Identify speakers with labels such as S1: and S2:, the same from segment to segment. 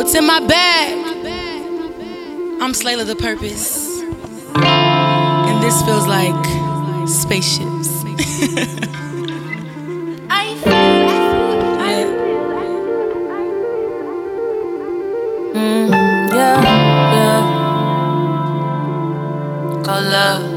S1: What's in my bag? I'm Slayla the Purpose. And this feels like spaceships.
S2: I feel, I
S1: Yeah, yeah. Call love.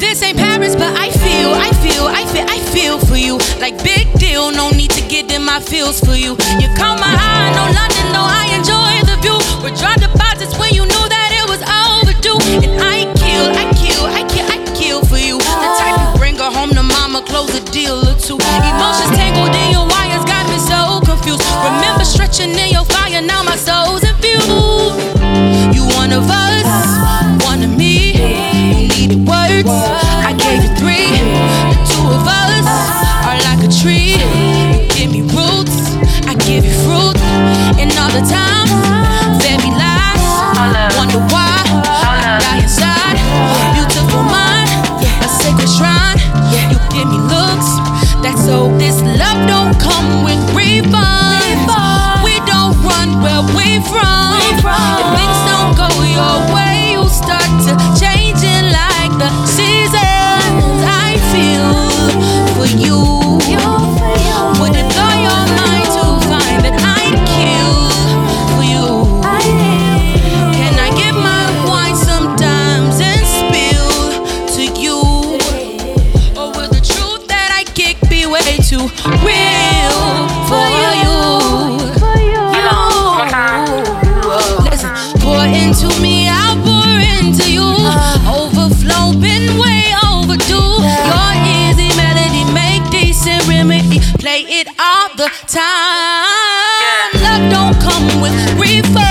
S1: This ain't Paris, but I feel, I feel, I feel, I feel for you. Like big deal, no need to get in my feels for you. You caught my eye, no London, no, I enjoy the view. We Withdraw deposits when you knew that it was overdue. And I kill, I kill, I kill, I kill for you. The type you bring her home to mama, close a deal or two. Emotions tangled in your wires got me so confused. Remember stretching in your fire, now my soul's infused. You one of us, one of me. You needed words, I gave you three. The two of us are like a tree. You give me roots, I give you fruit. And all the time, Play it all the time. Love don't come with refunds.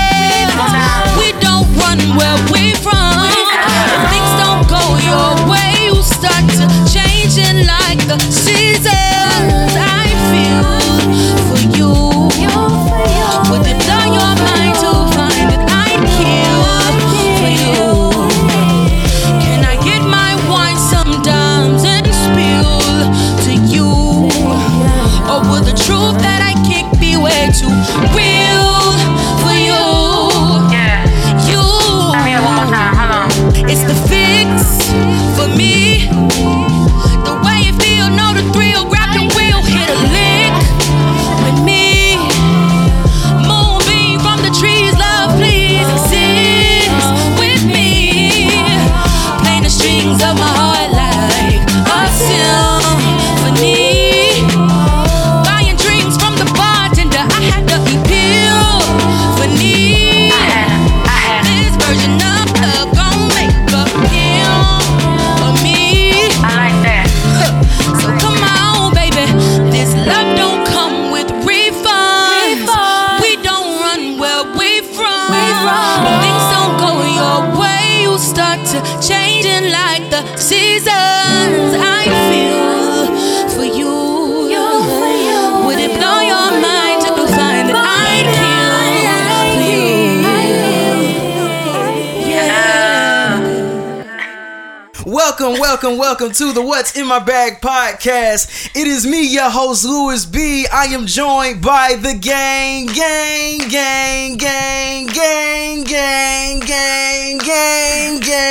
S3: Welcome, welcome, to the What's in My Bag podcast. It is me, your host, Louis B. I am joined by the gang, gang, gang, gang, gang, gang, gang, gang, gang.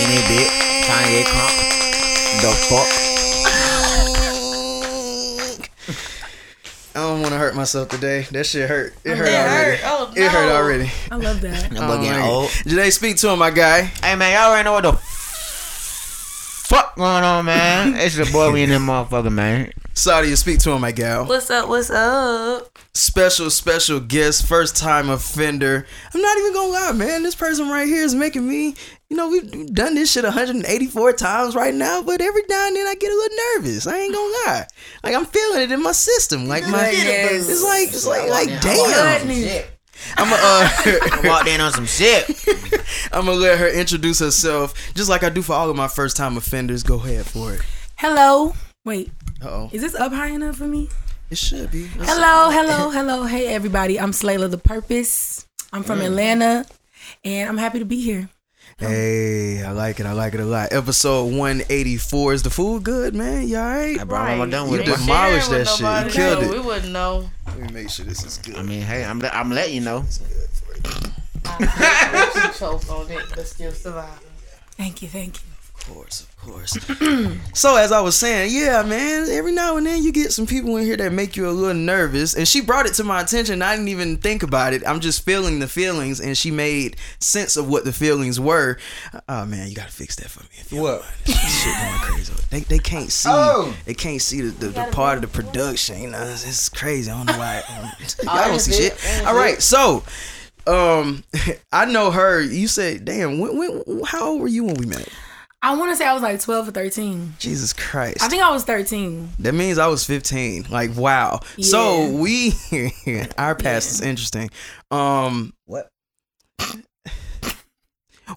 S4: In it. Kanye crunk. The fuck?
S3: Don't want to hurt myself today. That shit hurt. It hurt
S2: It
S3: already.
S2: hurt. Oh,
S3: It hurt already.
S1: I love that.
S3: I'm
S4: boy getting
S3: my-
S4: old.
S3: Janae, speak to him, my guy.
S4: Hey man, y'all already know what the fuck going on, man. It's your boy, we in this motherfucker, man.
S3: Sadia, speak to him, my gal.
S2: What's up? What's up?
S3: special, special guest, first time offender. I'm not even gonna lie, man. This person right here is making me, you know, we've done this shit 184 times right now, but every now and then I get a little nervous. I ain't gonna lie. Like I'm feeling it in my system. Like my,
S1: Goodness.
S3: it's like, it's like, like damn. I'm gonna, uh,
S4: walked in on some shit.
S3: I'm gonna let her introduce herself, just like I do for all of my first time offenders. Go ahead for it.
S1: Hello. Wait,
S3: Oh,
S1: is this up high enough for me?
S3: it should be.
S1: Hello, hello, hello. Hey, everybody. I'm Slayla the Purpose. I'm from Atlanta, and I'm happy to be here.
S3: Hey, I like it. I like it a lot. Episode 184. Is the food good, man? You alright?
S4: I brought right. done
S3: You
S4: with it.
S3: demolished that shit. You killed it.
S5: We wouldn't know.
S3: Let me make sure this is good.
S4: I mean, hey, I'm I'm letting you know.
S5: It's good for I choke on it, but still surviving.
S2: Thank you, thank you.
S3: Of course, of course. so as I was saying, yeah, man, every now and then you get some people in here that make you a little nervous. And she brought it to my attention. I didn't even think about it. I'm just feeling the feelings, and she made sense of what the feelings were. Oh man, you gotta fix that for me.
S4: What?
S3: Shit going crazy. They, they can't see.
S4: Oh.
S3: They can't see the, the, the part of the production. You know, it's, it's crazy. I don't know why. Um, y'all
S5: Oh,
S3: don't see shit. All right, so. Um, I know her. You said, "Damn, when, when, how old were you when we met?"
S2: I want to say I was like 12 or 13.
S3: Jesus Christ.
S2: I think I was 13.
S3: that means I was 15. Like, wow. So we our past is interesting. Um
S4: What?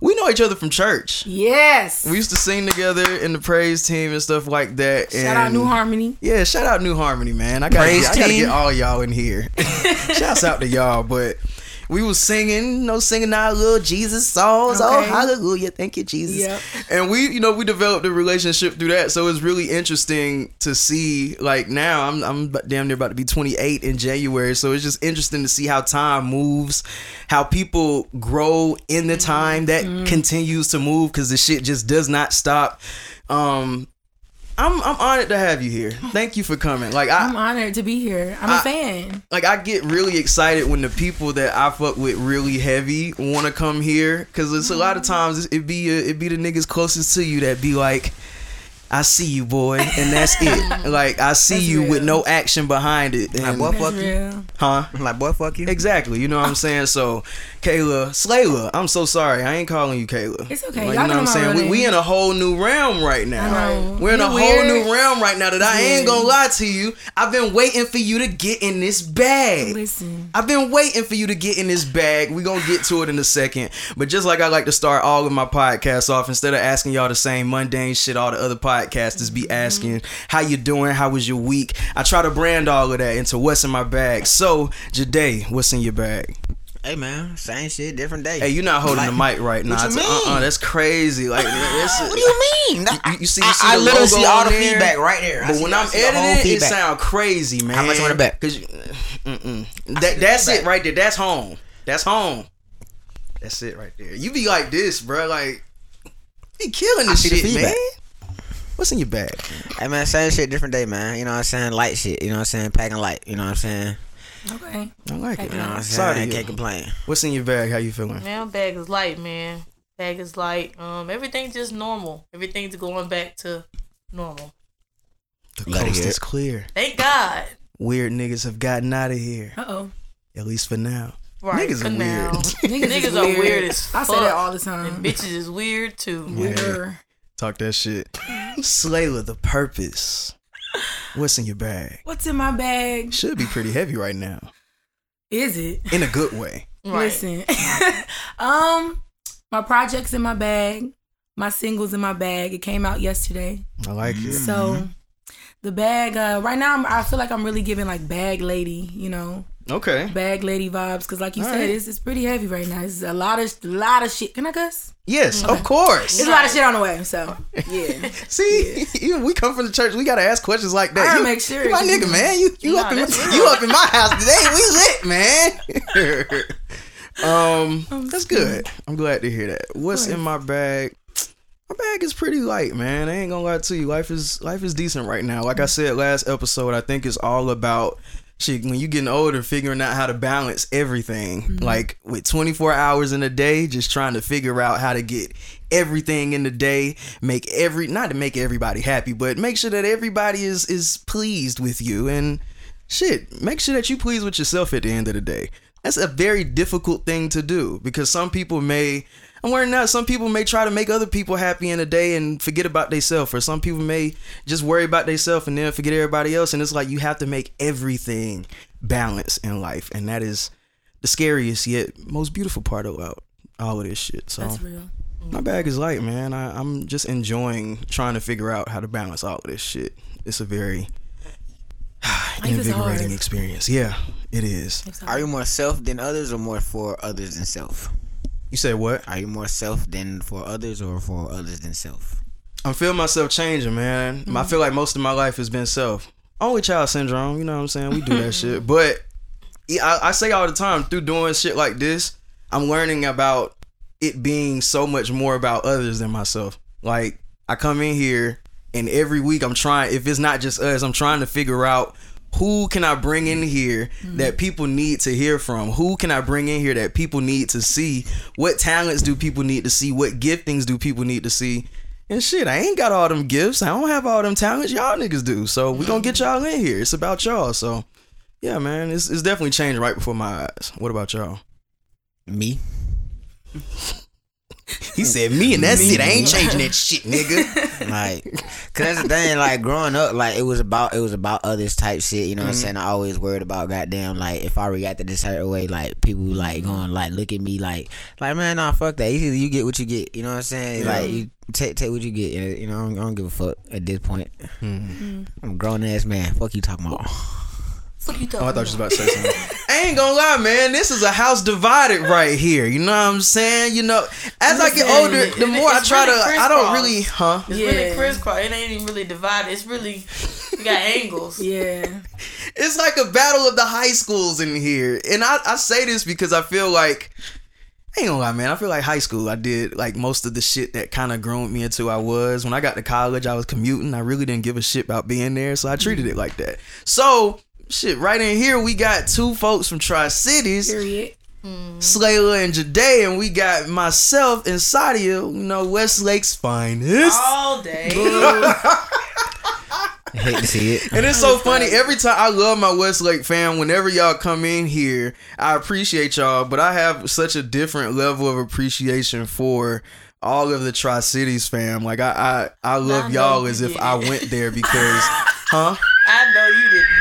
S3: we know each other from church.
S2: Yes.
S3: We used to sing together in the praise team and stuff like that.
S2: Shout out New Harmony.
S3: Yeah, shout out New Harmony, man. I gotta, I gotta get all y'all in here. Shouts out to y'all, but we was singing, you know, singing our little Jesus songs. Oh, hallelujah. Thank you, Jesus.
S2: Yep.
S3: And we, you know, we developed a relationship through that. So it's really interesting to see, like now I'm I'm damn near about to be 28 in January. So it's just interesting to see how time moves, how people grow in the time that
S2: Mm-hmm.
S3: continues to move because the shit just does not stop. Um I'm I'm honored to have you here. Thank you for coming. Like I
S2: I'm honored to be here. I'm a fan.
S3: like I get really excited when the people that I fuck with really heavy want to come here because it's a lot of times it be uh, it be the niggas closest to you that be like, I see you, boy, and that's it. like I see
S2: That's
S3: you with no action behind it.
S4: Like, boy,
S2: That's
S4: fuck you.
S2: real.
S3: huh?
S4: Like, boy, fuck you.
S3: Exactly. You know what I'm saying? So, Kayla, Slayla, I'm so sorry. I ain't calling you Kayla.
S2: It's okay.
S3: Like,
S2: Y'all
S3: you know
S2: know
S3: what I'm saying? We, we in a whole new realm right now.
S2: I know.
S3: We're in a whole
S2: weird?
S3: new realm right now that I ain't gonna lie to you. I've been waiting for you to get in this bag.
S2: Listen.
S3: I've been waiting for you to get in this bag. We're gonna get to it in a second. But just like I like to start all of my podcasts off, instead of asking y'all the same mundane shit all the other podcasters be asking, how you doing? How was your week? I try to brand all of that into what's in my bag. So, Jade, what's in your bag?
S4: Hey, man, same shit, different day.
S3: Hey, you're not holding
S4: Like-
S3: the mic right now.
S4: What you
S3: Uh-uh,
S4: mean?
S3: that's crazy. Like, that's,
S4: what do you mean?
S3: You, you see, you
S4: I,
S3: see
S4: I
S3: the
S4: literally see all the
S3: there?
S4: feedback right there.
S3: But when
S4: I
S3: I'm editing, it sound crazy, man.
S4: How much on the back?
S3: Cause you, mm-mm. that that's it right there. That's home. That's home. That's it right there. You be like this, bro. Like, you be killing this shit, man.
S4: Feedback.
S3: What's in your bag?
S4: Hey, man, same shit, different day, man. You know what I'm saying? Light shit. You know what I'm saying? Packing light. You know what I'm saying?
S2: Okay.
S3: I like it.
S4: You know what I'm
S3: Sorry to
S4: saying?
S3: you.
S4: Can't complain.
S3: What's in your bag? How you feeling?
S5: Man, bag is light, man. Bag is light. Um, everything's just normal. Everything's going back to normal.
S3: The
S4: Glad to
S3: coast is clear.
S5: Thank God.
S3: Weird niggas have gotten out of here.
S2: Uh oh.
S3: At least for now.
S5: Right.
S3: Niggas
S5: for
S3: are
S5: now.
S3: weird.
S2: Niggas,
S5: Niggas are
S2: weird.
S5: weird as
S2: I say that all the
S5: And
S2: time.
S5: bitches is weird too.
S2: Weirder.
S3: Talk that shit. Slayla, the purpose. What's in your bag?
S2: What's in my bag?
S3: Should be pretty heavy right now.
S2: Is it?
S3: In a good way.
S5: Right.
S2: Listen. um, my projects in my bag. My singles in my bag. It came out yesterday.
S3: I like it.
S2: So the bag, uh, right now I'm, I feel like I'm really giving like bag lady, you know,
S3: Okay.
S2: bag lady vibes. Cause like you
S3: All
S2: said,
S3: right.
S2: it's, it's pretty heavy right now. It's a lot of, lot of shit. Can I cuss?
S3: Yes, of course.
S2: It's a lot of shit on the way. So yeah.
S3: See, even we come from the church, we gotta ask questions like that.
S2: I gotta
S3: you,
S2: make sure.
S3: you my nigga, man. You you
S5: Nah,
S3: up in my,
S5: real.
S3: you up in my house today? We lit, man. um, that's good. I'm glad to hear that. What's in my bag? My bag is pretty light, man. I ain't gonna lie to you. Life is life is decent right now. Like I said last episode, I think it's all about shit. When you getting older, figuring out how to balance everything. Mm-hmm. Like with 24 hours in a day, just trying to figure out how to get everything in the day, make every not to make everybody happy, but make sure that everybody is is pleased with you and shit. Make sure that you pleased with yourself at the end of the day. That's a very difficult thing to do because some people may I'm learning that some people may try to make other people happy in a day and forget about themselves, or some people may just worry about themselves and then forget everybody else. And it's like you have to make everything balance in life, and that is the scariest yet most beautiful part about all of this shit. So
S2: That's real.
S3: my bag is light, man. I, I'm just enjoying trying to figure out how to balance all of this shit. It's a very invigorating experience. Yeah.
S2: It's
S4: Are you more self than others or more for others than self?
S3: You said what?
S4: Are you more self than for others, or for others than self?
S3: I'm feeling myself changing, man. I feel like most of my life has been self. Only child syndrome, you know what I'm saying? We do that shit. But I, I say all the time through doing shit like this, I'm learning about it being so much more about others than myself. Like I come in here and every week I'm trying if it's not just us, I'm trying to figure out who can I bring in here mm-hmm. that people need to hear from? Who can I bring in here that people need to see? What talents do people need to see? What giftings do people need to see? And shit, I ain't got all them gifts. I don't have all them talents y'all niggas do. So we gonna get y'all in here. It's about y'all. So yeah, man, it's it's definitely changed right before my eyes. What about y'all?
S4: Me.
S3: He said me and that's it. I ain't changing that shit, nigga.
S4: like cause that's the thing like growing up like it was about it was about others type shit you know what i'm mm-hmm. saying? I always worried about goddamn like if i reacted this certain way like people like going like look at me like like man nah fuck that. Either you get what you get you know what i'm saying? Like you take take what you get you know? I don't, I don't give a fuck at this point. Mm-hmm. I'm a grown ass man. Fuck you talking about
S5: Fuck you
S3: Oh, I thought you was about to say something. I ain't gonna lie, man. This is a house divided right here. You know what I'm saying? You know, as I get older, the more I
S5: it's
S3: try to, I don't really, huh?
S5: It's
S2: Yeah.
S5: really crisscross. It ain't even really divided. It's really we got angles.
S2: Yeah.
S3: It's like a battle of the high schools in here. And I, I say this because I feel like I ain't gonna lie, man. I feel like high school, I did like most of the shit that kind of groomed me into I was. When I got to college, I was commuting. I really didn't give a shit about being there, so I treated it like that. So, shit, right in here, we got two folks from Tri Cities,
S2: Period.
S3: Slayla and Jade, and we got myself and Sadia, you know, Westlake's finest.
S5: All day.
S4: I hate to see it
S3: And it's so funny. Every time I love my Westlake fam. Whenever y'all come in here, I appreciate y'all. But I have such a different level of appreciation for all of the Tri Cities fam. Like I, I, I love
S5: I
S3: y'all as if
S5: did.
S3: I went there because, huh?
S5: I know you did not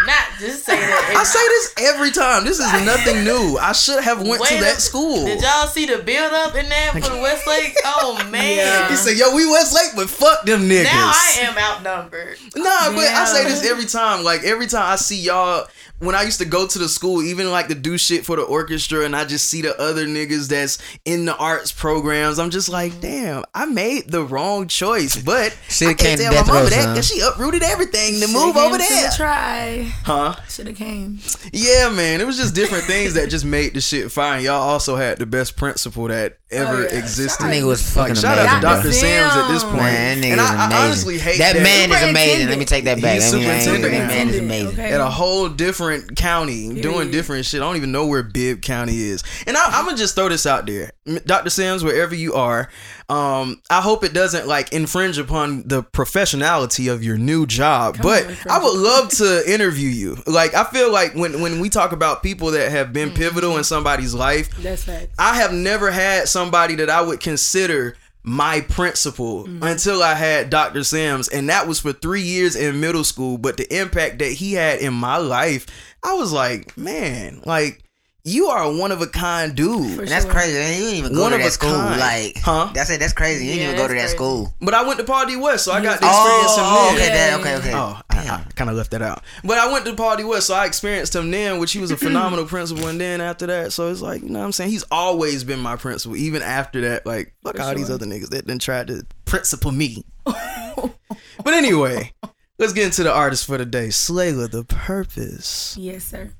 S5: just say that.
S3: I say this every time. This is nothing new. I should have went to
S5: Wait
S3: that
S5: a-
S3: school.
S5: Did y'all see the build up in there for the Westlake? Oh man.
S2: Yeah.
S3: He said, "Yo, we Westlake, but fuck them niggas."
S5: Now I am outnumbered.
S3: Nah, but I say this every time. Like every time I see y'all, when I used to go to the school, even like to do shit for the orchestra, and I just see the other niggas that's in the arts programs, I'm just like, damn, I made the wrong choice. But
S4: Should've
S3: I can't tell my
S4: death
S3: mama
S4: row,
S3: that because she uprooted everything to move
S2: Should've
S3: over
S2: came to
S3: there.
S2: the Try.
S3: Huh?
S2: Should have came.
S3: Yeah, man. It was just different things that just made the shit fine. Y'all also had the best principal that ever
S2: Oh, yeah.
S3: existed.
S4: that nigga was fucking
S3: Like, shout out to Dr.
S4: bro.
S3: Sam's at this point.
S4: Man, that nigga
S3: and
S4: was
S3: I, I honestly hate
S4: that
S3: that.
S4: man is amazing. Let me take that back.
S3: He's
S4: I ain't-
S3: superintendent
S4: That man is amazing.
S2: Okay.
S3: at a whole different county doing different shit. I don't even know where Bibb County is. And I, I'm gonna just throw this out there, Dr. Sims, wherever you are. Um, I hope it doesn't like infringe upon the professionality of your new job. but
S2: on,
S3: I would love to interview you. Like I feel like when when we talk about people that have been pivotal in somebody's life,
S2: That's.
S3: I have never had somebody that I would consider my principal mm. until I had Dr. Sims, and that was for three years in middle school. But the impact that he had in my life, I was like, man, like you are a one of a kind dude.
S2: For
S4: And that's
S2: sure.
S4: crazy. Man. You didn't even go
S3: One
S4: to
S3: of a
S4: that school.
S3: kind.
S4: Like,
S3: Huh?
S4: That's it. That's crazy. You didn't even go to that
S5: that's
S4: school.
S3: But I went to Paul D West, so I got the oh, experience
S4: Oh,
S3: him
S4: okay,
S3: then.
S4: that, okay, okay.
S3: Oh, I, I kind of left that out. But I went to Paul D West, so I experienced him then, which he was a phenomenal principal. And then after that, so it's like, you know what I'm saying? He's always been my principal, even after that. Like, fuck all these other niggas that then tried to principal me. but anyway, let's get into the artist for the day. Slayla, the purpose.
S2: Yes, sir.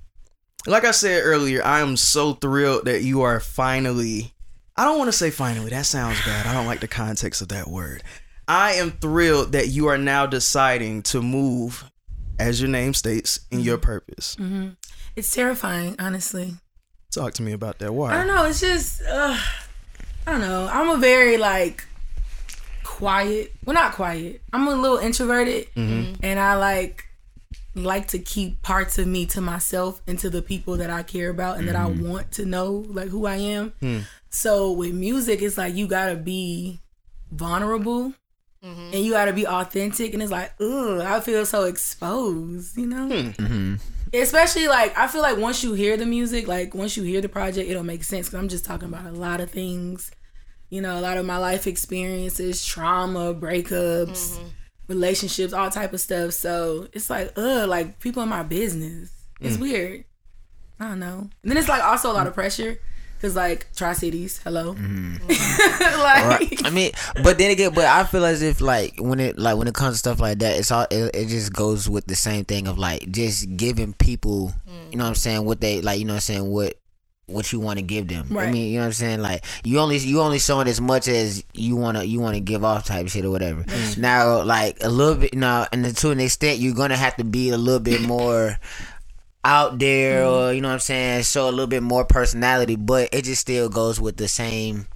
S3: Like I said earlier, I am so thrilled that you are finally. I don't want to say finally. That sounds bad. I don't like the context of that word. I am thrilled that you are now deciding to move, as your name states, in your purpose.
S2: It's terrifying, honestly.
S3: Talk to me about that. Why?
S2: I don't know. It's just, uh, I don't know. I'm a very like quiet. Well, not quiet. I'm a little introverted, and I like like to keep parts of me to myself and to the people that I care about and that I mm-hmm. want to know, like who I am. Hmm. So with music, it's like you gotta be vulnerable. Mm-hmm. And you gotta be authentic, and it's like, ugh, I feel so exposed, you know. Hmm. Mm-hmm. Especially like I feel like once you hear the music, like once you hear the project, it'll make sense. Cause I'm just talking about a lot of things, you know, a lot of my life experiences, trauma, breakups, relationships, all type of stuff. So it's like, ugh, like people in my business. It's weird. I don't know. And then it's like also a lot of pressure. Cause like Tri Cities, hello.
S4: Mm-hmm.
S2: like
S4: Right. I mean, but then again, but I feel as if like when it like when it comes to stuff like that, it's all it, it just goes with the same thing of like just giving people, you know what I'm saying, what they like, you know what I'm saying, what what you want to give them. I mean, you know what I'm saying, like you only you only showing as much as you wanna you wanna give off type shit or whatever. Mm. Now, like a little bit now, and to an extent, you're gonna have to be a little bit more out there mm. or you know what I'm saying, show a little bit more personality, but it just still goes with the same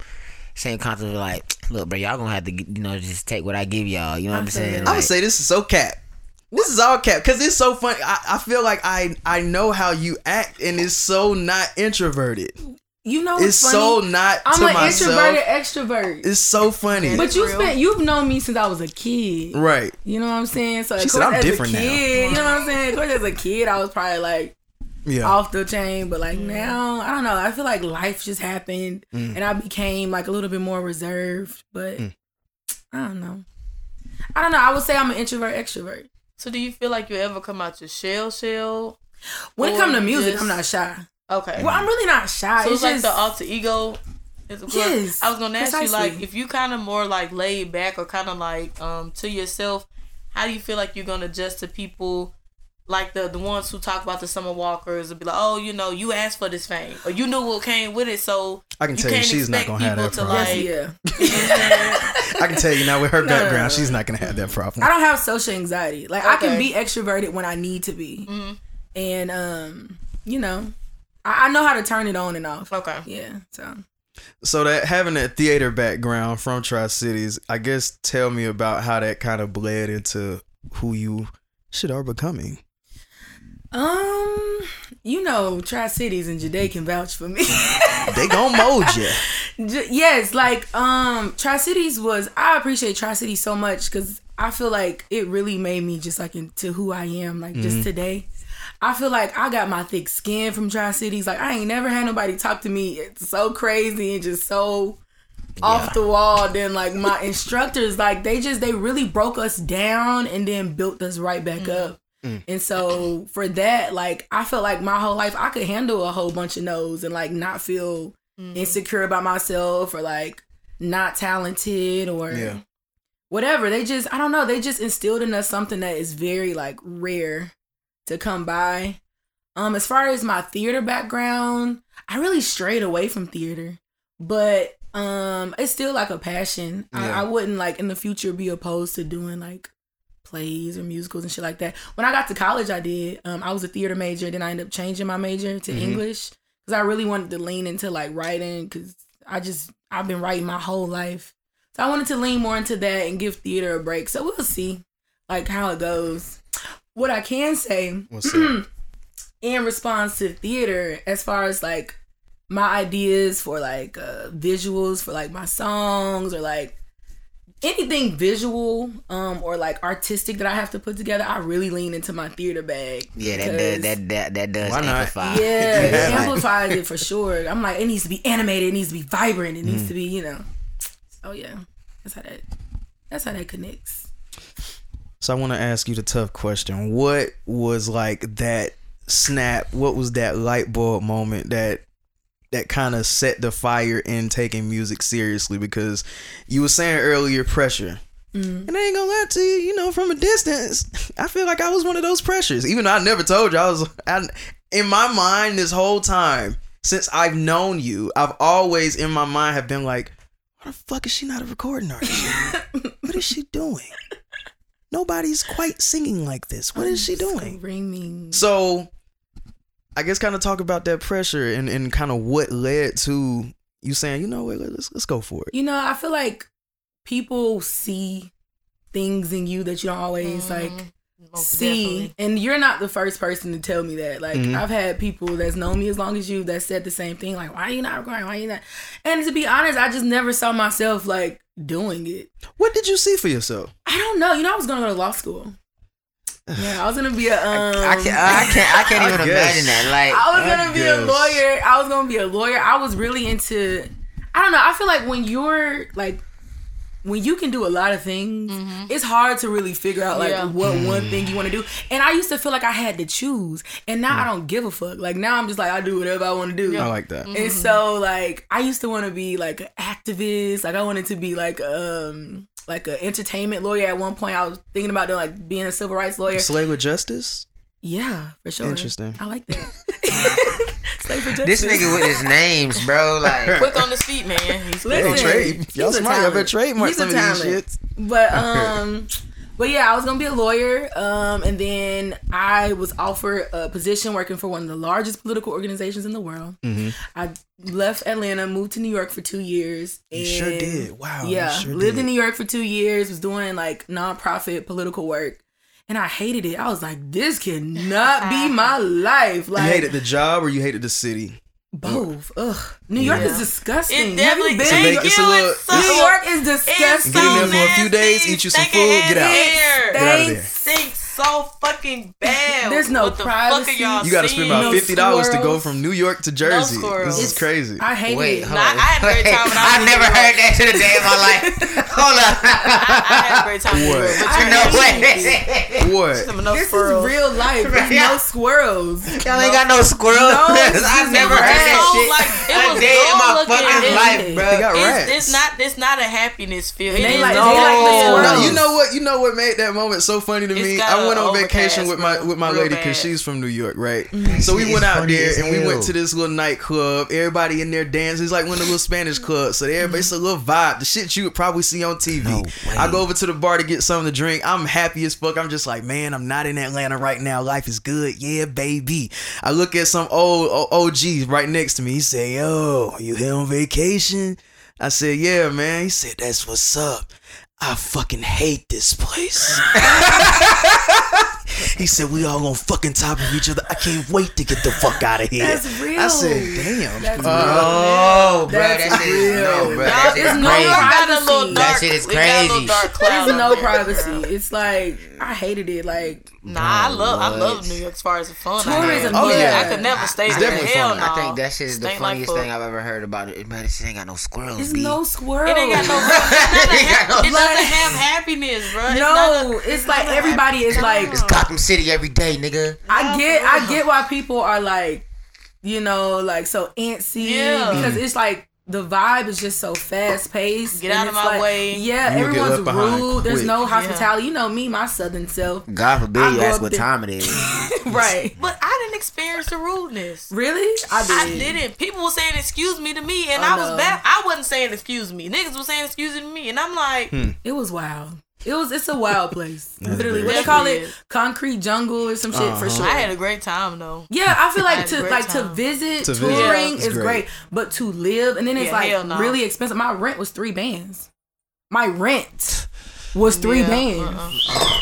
S4: same concept of like, look, bro, y'all gonna have to you know just take what I give y'all. You know what I'm saying?
S2: that.
S3: I'm
S4: Like,
S3: gonna say this is so cap. This is all cap because it's so funny. I, I feel like I I know how you act and it's so not introverted.
S2: you know,
S3: It's
S2: what's
S3: so not
S2: I'm
S3: to
S2: an
S3: myself.
S2: introverted extrovert.
S3: It's so funny.
S2: But you spent you've known me since I was a kid.
S3: right.
S2: You know what I'm saying? So
S3: She said, "I'm
S2: as
S3: different
S2: a
S3: now."
S2: kid, You know what I'm saying? Of course, as a kid, I was probably like
S3: Yeah.
S2: off the chain, but like now, I don't know. I feel like life just happened,
S3: Mm.
S2: and I became like a little bit more reserved. But
S3: Mm.
S2: I don't know. I don't know. I would say I'm an introvert extrovert.
S5: So do you feel like you ever come out your shell shell?
S2: When it comes to music,
S5: just-
S2: I'm not shy.
S5: Okay.
S2: Well, I'm really not shy.
S5: so
S2: it's
S5: it's like
S2: just
S5: the alter ego.
S2: Yes,
S5: I was gonna ask you like if you kind of more like laid back or kind of like um to yourself, how do you feel like you're gonna adjust to people? Like the the ones who talk about the summer walkers and be like, oh, you know, you asked for this fame, or you knew what came with it, so
S3: I can tell you
S5: can't
S3: she's not
S5: expect
S3: gonna have
S5: people
S3: that
S5: to
S3: problem.
S5: like.
S2: yes, yeah.
S5: you I'm saying?
S3: I can tell you now with her
S2: No, no,
S3: background,
S2: no.
S3: she's not gonna have that problem.
S2: I don't have social anxiety. Like I can be extroverted when I need to be,
S5: Mm-hmm.
S2: and um, you know, I, I know how to turn it on and off.
S5: Okay.
S2: Yeah. So
S3: So that having that theater background from Tri Cities, I guess tell me about how that kind of bled into who you should are becoming.
S2: Um, you know, Tri Cities and Jade can vouch for me.
S3: They gon' mold you.
S2: Yes, like um, Tri Cities was. I appreciate Tri Cities so much because I feel like it really made me just like into who I am. Like just today, I feel like I got my thick skin from Tri Cities. Like I ain't never had nobody talk to me. It's so crazy and just so off the wall. Then like my instructors, like they just they really broke us down and then built us right back up. And so for that, like I felt like my whole life I could handle a whole bunch of no's and like not feel insecure about myself or like not talented or
S3: Yeah.
S2: whatever. They just I don't know, they just instilled in us something that is very like rare to come by. Um as far as my theater background, I really strayed away from theater. But um it's still like a passion.
S3: Yeah.
S2: I, I wouldn't like in the future be opposed to doing like plays or musicals and shit like that. When I got to college, I did. Um, I was a theater major. Then I ended up changing my major to English because I really wanted to lean into like writing because I just I've been writing my whole life. So I wanted to lean more into that and give theater a break. So we'll see like how it goes. What I can say in response to theater as far as like my ideas for like uh visuals for like my songs or like anything visual um or like artistic that I have to put together, I really lean into my theater bag.
S4: yeah, that does that that that does
S3: Why not?
S4: amplify.
S2: Yeah, it
S3: Yeah.
S2: amplifies it for sure. I'm like, it needs to be animated, it needs to be vibrant, it needs to be, you know. Oh yeah. That's how that that's how that connects.
S3: So I want to ask you the tough question. What was like that snap? What was that light bulb moment that that kind of set the fire in taking music seriously? Because you were saying earlier pressure. Mm. And I ain't gonna lie to you, you know, from a distance, I feel like I was one of those pressures. Even though I never told you, I was I, in my mind this whole time since I've known you. I've always in my mind have been like, "Why the fuck is she not a recording artist? what is she doing? Nobody's quite singing like this. What is she doing?"
S2: Screaming.
S3: So, I guess kind of talk about that pressure and, and kind of what led to you saying, you know what, let's let's go for it.
S2: You know, I feel like people see things in you that you don't always like
S5: Most
S2: see.
S5: definitely.
S2: and you're not the first person to tell me that. Like
S3: Mhm.
S2: i've had people that's known me as long as you that said the same thing like why are you not recording why are you not? And to be honest i just never saw myself like doing it.
S3: What did you see for yourself?
S2: i don't know. You know i was gonna go to law school yeah i was gonna be a um
S4: I can't I can't I can't even
S3: guess.
S4: imagine that. Like
S2: I was gonna be a lawyer. I was gonna be a lawyer. I was really into. I don't know. I feel like when you're like, when you can do a lot of things, it's hard to really figure out like
S5: Yeah.
S2: what one thing you want to do. And I used to feel like I had to choose, and now I don't give a fuck. Like now I'm just like I do whatever I want to do.
S3: I like that.
S2: And so like I used to want to be like an activist. Like I wanted to be like um like an entertainment lawyer at one point. I was thinking about doing like being a civil rights lawyer.
S3: Slave with justice.
S2: Yeah, for sure.
S3: Interesting.
S2: I like that. Slave for
S4: This nigga with his names, bro. Like,
S5: Quick on his feet, man. He's quick
S2: Listen,
S3: trade. Y'all smart. Y'all better
S2: talent.
S3: trademark
S2: He's a
S3: some of these shits.
S2: But um, but yeah, I was gonna be a lawyer. Um, and then I was offered a position working for one of the largest political organizations in the world.
S3: Mm-hmm.
S2: I left Atlanta, moved to New York for two years. And
S3: You sure did. Wow.
S2: Yeah,
S3: sure
S2: lived
S3: did.
S2: in New York for two years. Was doing like nonprofit political work. And I hated it. I was like, this cannot be my life. Like
S3: You hated the job or you hated the city?
S2: Both. Ugh. New York
S5: Yeah.
S2: is disgusting.
S5: It
S2: Have
S5: definitely
S2: you been?
S3: It's
S5: thank
S3: it's
S5: you.
S3: a little-
S5: It's so-
S2: New York is
S5: It's
S2: disgusting.
S3: Get in there for a few days, eat you some food, get out. Get out of there.
S5: Stinks so fucking bad.
S2: There's no
S5: what the Fuck
S2: privacy.
S5: are y'all
S3: You got to spend about
S2: No
S3: fifty dollars to go from New York to Jersey. this is crazy.
S2: I hate
S4: wait,
S2: it.
S4: hold
S5: Nah, I
S4: on.
S5: had a great
S4: Wait,
S5: time when I
S4: I
S5: was
S4: never
S5: in New
S4: heard that shit a day in my life. Hold up.
S5: I had a great time. in New
S3: What?
S5: York, but you
S4: no
S5: know
S4: way.
S3: what?
S5: some of those
S2: This
S5: squirrels.
S2: is real life. There's
S4: Yeah.
S2: no squirrels.
S4: Y'all ain't got no squirrels.
S2: No, it's
S4: I
S2: just
S4: never
S2: rats.
S4: heard that shit
S5: like, it
S4: a day in my fucking
S5: It's-
S4: life,
S3: They
S4: bro.
S3: got rats.
S5: It's, it's not. It's not a happiness feel.
S2: They like-
S5: no
S2: they like the
S5: feel.
S2: squirrels.
S3: No, you know what? You know what made that moment so funny to me? I went on vacation with my with my lady because she's from New York, right? So we went out there and we went to this little nightclub. Everybody in there dancing. It's like one of the little Spanish clubs. So everybody, it's a little vibe. The shit you would probably see on TV.
S4: No.
S3: I go over to the bar to get something to drink. I'm happy as fuck. I'm just like, man, I'm not in Atlanta right now. Life is good. Yeah, baby. I look at some old O- OG right next to me. He say, yo, you here on vacation? I said, yeah, man. He said, that's what's up. I fucking hate this place. he said, we all on fucking top of each other. I can't wait to get the fuck out of here.
S2: That's real.
S3: I said, damn.
S2: That's
S3: Uh,
S4: Oh, bro,
S2: That's
S4: that shit is
S2: real.
S4: no, bro. That shit
S2: It's
S4: is
S2: no
S5: New York
S4: crazy.
S5: got a little
S2: privacy.
S5: dark.
S4: That shit is
S5: we got a little
S4: crazy.
S2: There's no
S5: there,
S2: privacy.
S5: bro.
S2: It's like I hated it. Like
S5: Nah, I love I love New York as far as the fun. I
S2: Tourism.
S3: Oh, yeah.
S5: I could never stay
S3: It's
S5: there. Hell
S3: fun.
S5: no.
S4: I think that shit is the
S5: Stink like
S4: funniest thing I've ever heard about it. Man, this shit ain't got no squirrels.
S2: it's
S4: B.
S2: no squirrels.
S5: It ain't got no. It,
S4: no-
S5: it doesn't have happiness, bro.
S2: No, it's like everybody is like.
S4: It's Gotham City every day, nigga.
S2: I get, I get why people are like, you know, like so antsy
S5: Yeah.
S2: because it's like the vibe is just so fast paced.
S5: Get out of my way.
S2: Yeah,
S3: You
S2: everyone's
S3: left behind
S2: rude. There's no hospitality. You know me, my southern self.
S4: God forbid
S2: I
S4: you
S2: grew
S4: ask what
S2: there.
S4: time it is.
S2: right.
S5: But I didn't experience the rudeness.
S2: Really? I did.
S5: I didn't. People were saying excuse me to me, and
S2: Oh,
S5: I was
S2: no.
S5: bad. I wasn't saying excuse me. Niggas were saying excuse me to me, and I'm like,
S3: Hmm.
S2: It was wild. It was. It's a wild place. Literally,
S5: bad.
S2: what they call it, concrete jungle or some shit for
S3: Uh-huh.
S2: sure.
S5: I had a great time though.
S2: Yeah, I feel like
S5: had a
S2: to
S5: great
S2: like to visit
S3: To
S2: touring
S5: Yeah.
S2: Is
S3: great.
S2: great. but to live and then it's
S5: Yeah,
S2: like
S5: no.
S2: really expensive. My rent was three bands. My rent was three
S5: Yeah,
S2: bands.
S5: uh-uh.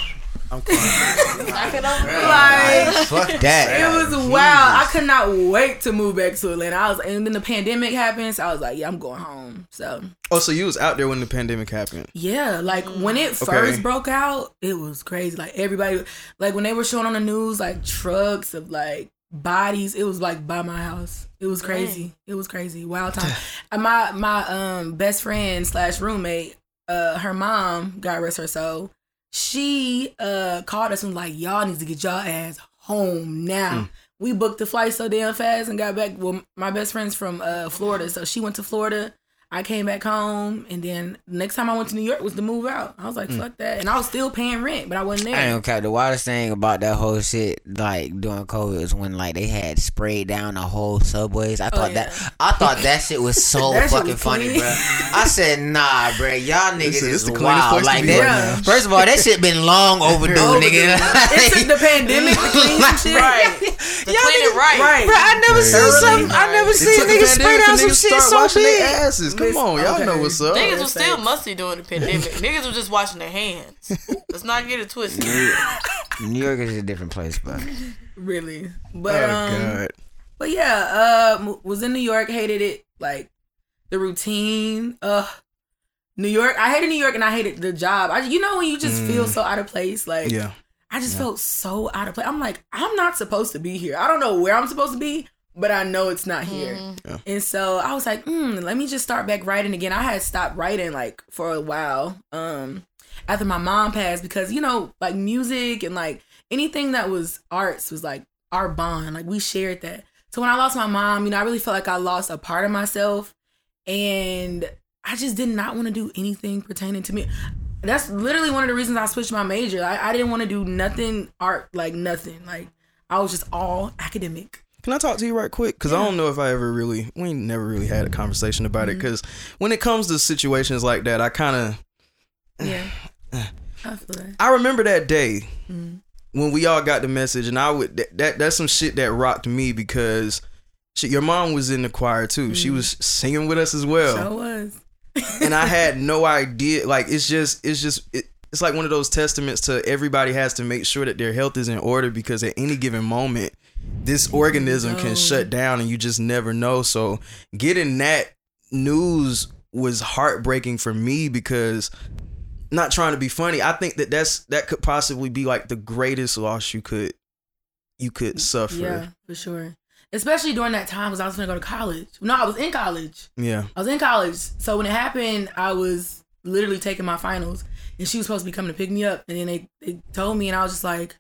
S3: I'm crying.
S5: Knock it.
S2: Like
S4: Fuck that.
S2: it was wild. I could not wait to move back to Atlanta. I was, and then the pandemic happened, so I was like, yeah, I'm going home. So
S3: Oh, so you was out there when the pandemic happened?
S2: yeah, like when it
S3: Okay.
S2: first broke out, it was crazy. Like everybody, like when they were showing on the news, like trucks of like bodies. It was like by my house. It was crazy. It was crazy. Wild time. and my my um best friend slash roommate, uh, her mom, God rest her soul. She uh called us and was like, y'all need to get y'all ass home now. We booked the flight so damn fast and got back. Well, my best friend's from uh Florida, so she went to Florida. I came back home, and then next time I went to New York was to move out. I was like, hmm. fuck that, and I was still paying rent, but I wasn't there.
S4: I ain't
S2: there.
S4: gonna. The wildest thing about that whole shit, like during COVID, was when like they had sprayed down the whole subways. I oh, thought
S2: Oh, yeah.
S4: that I thought that shit was so fucking
S2: was
S4: funny,
S2: clean.
S4: bro. I said, nah, bro, y'all niggas
S3: said,
S4: is
S3: "This the cleanest
S4: wild.
S3: place
S4: Like that.
S2: right.
S4: First of all, that shit been long overdue, nigga.
S2: it took the pandemic to clean some shit.
S5: Right. To
S4: Y'all
S5: clean it
S4: niggas-
S5: right.
S2: Right.
S4: Bro, I never seen
S2: Crazy.
S4: something. I never
S3: It
S4: seen niggas spray down some shit
S3: start
S4: so big.
S3: Their asses. Come
S2: Listen,
S3: on, y'all
S2: okay.
S3: know what's up.
S5: Niggas
S2: Oh,
S5: was still
S2: thanks.
S5: musty during the pandemic. Niggas was just washing their hands. Let's not get it twisted.
S4: New York is a different place, but
S2: Really,
S3: Oh
S2: but um,
S3: God.
S2: but yeah, uh, was in New York, hated it, like the routine. Uh, New York, I hated New York, and I hated the job. I, you know, when you just feel so out of place, like
S3: Yeah.
S2: I just felt so out of place. I'm like, I'm not supposed to be here. I don't know where I'm supposed to be, but I know it's not here.
S3: Yeah.
S2: And so I was like, mm, let me just start back writing again. I had stopped writing like for a while um, after my mom passed because, you know, like music and like anything that was arts was like our bond. Like we shared that. So when I lost my mom, you know, I really felt like I lost a part of myself and I just did not want to do anything pertaining to me. That's literally one of the reasons I switched my major. I, I didn't want to do nothing art, like nothing. Like I was just all academic.
S3: Can I talk to you right quick? Because I don't know if I ever really, we never really had a conversation about it. Mm-hmm. Because when it comes to situations like that, I kind of,
S2: Yeah. I.
S3: I remember that day mm-hmm. when we all got the message, and I would that, that that's some shit that rocked me because she, your mom was in the choir too. She mm-hmm. was singing with us as well,
S2: So was.
S3: and I had no idea. Like it's just it's just it, it's like one of those testaments to everybody has to make sure that their health is in order because at any given moment this organism can shut down and you just never know. So getting that news was heartbreaking for me because not trying to be funny, I think that that's that could possibly be like the greatest loss you could you could suffer.
S2: Yeah, for sure. Especially during that time because I was gonna go to college. No, I was in college.
S3: Yeah.
S2: I was in college. So when it happened, I was literally taking my finals, and she was supposed to be coming to pick me up. And then they, they told me, and I was just like,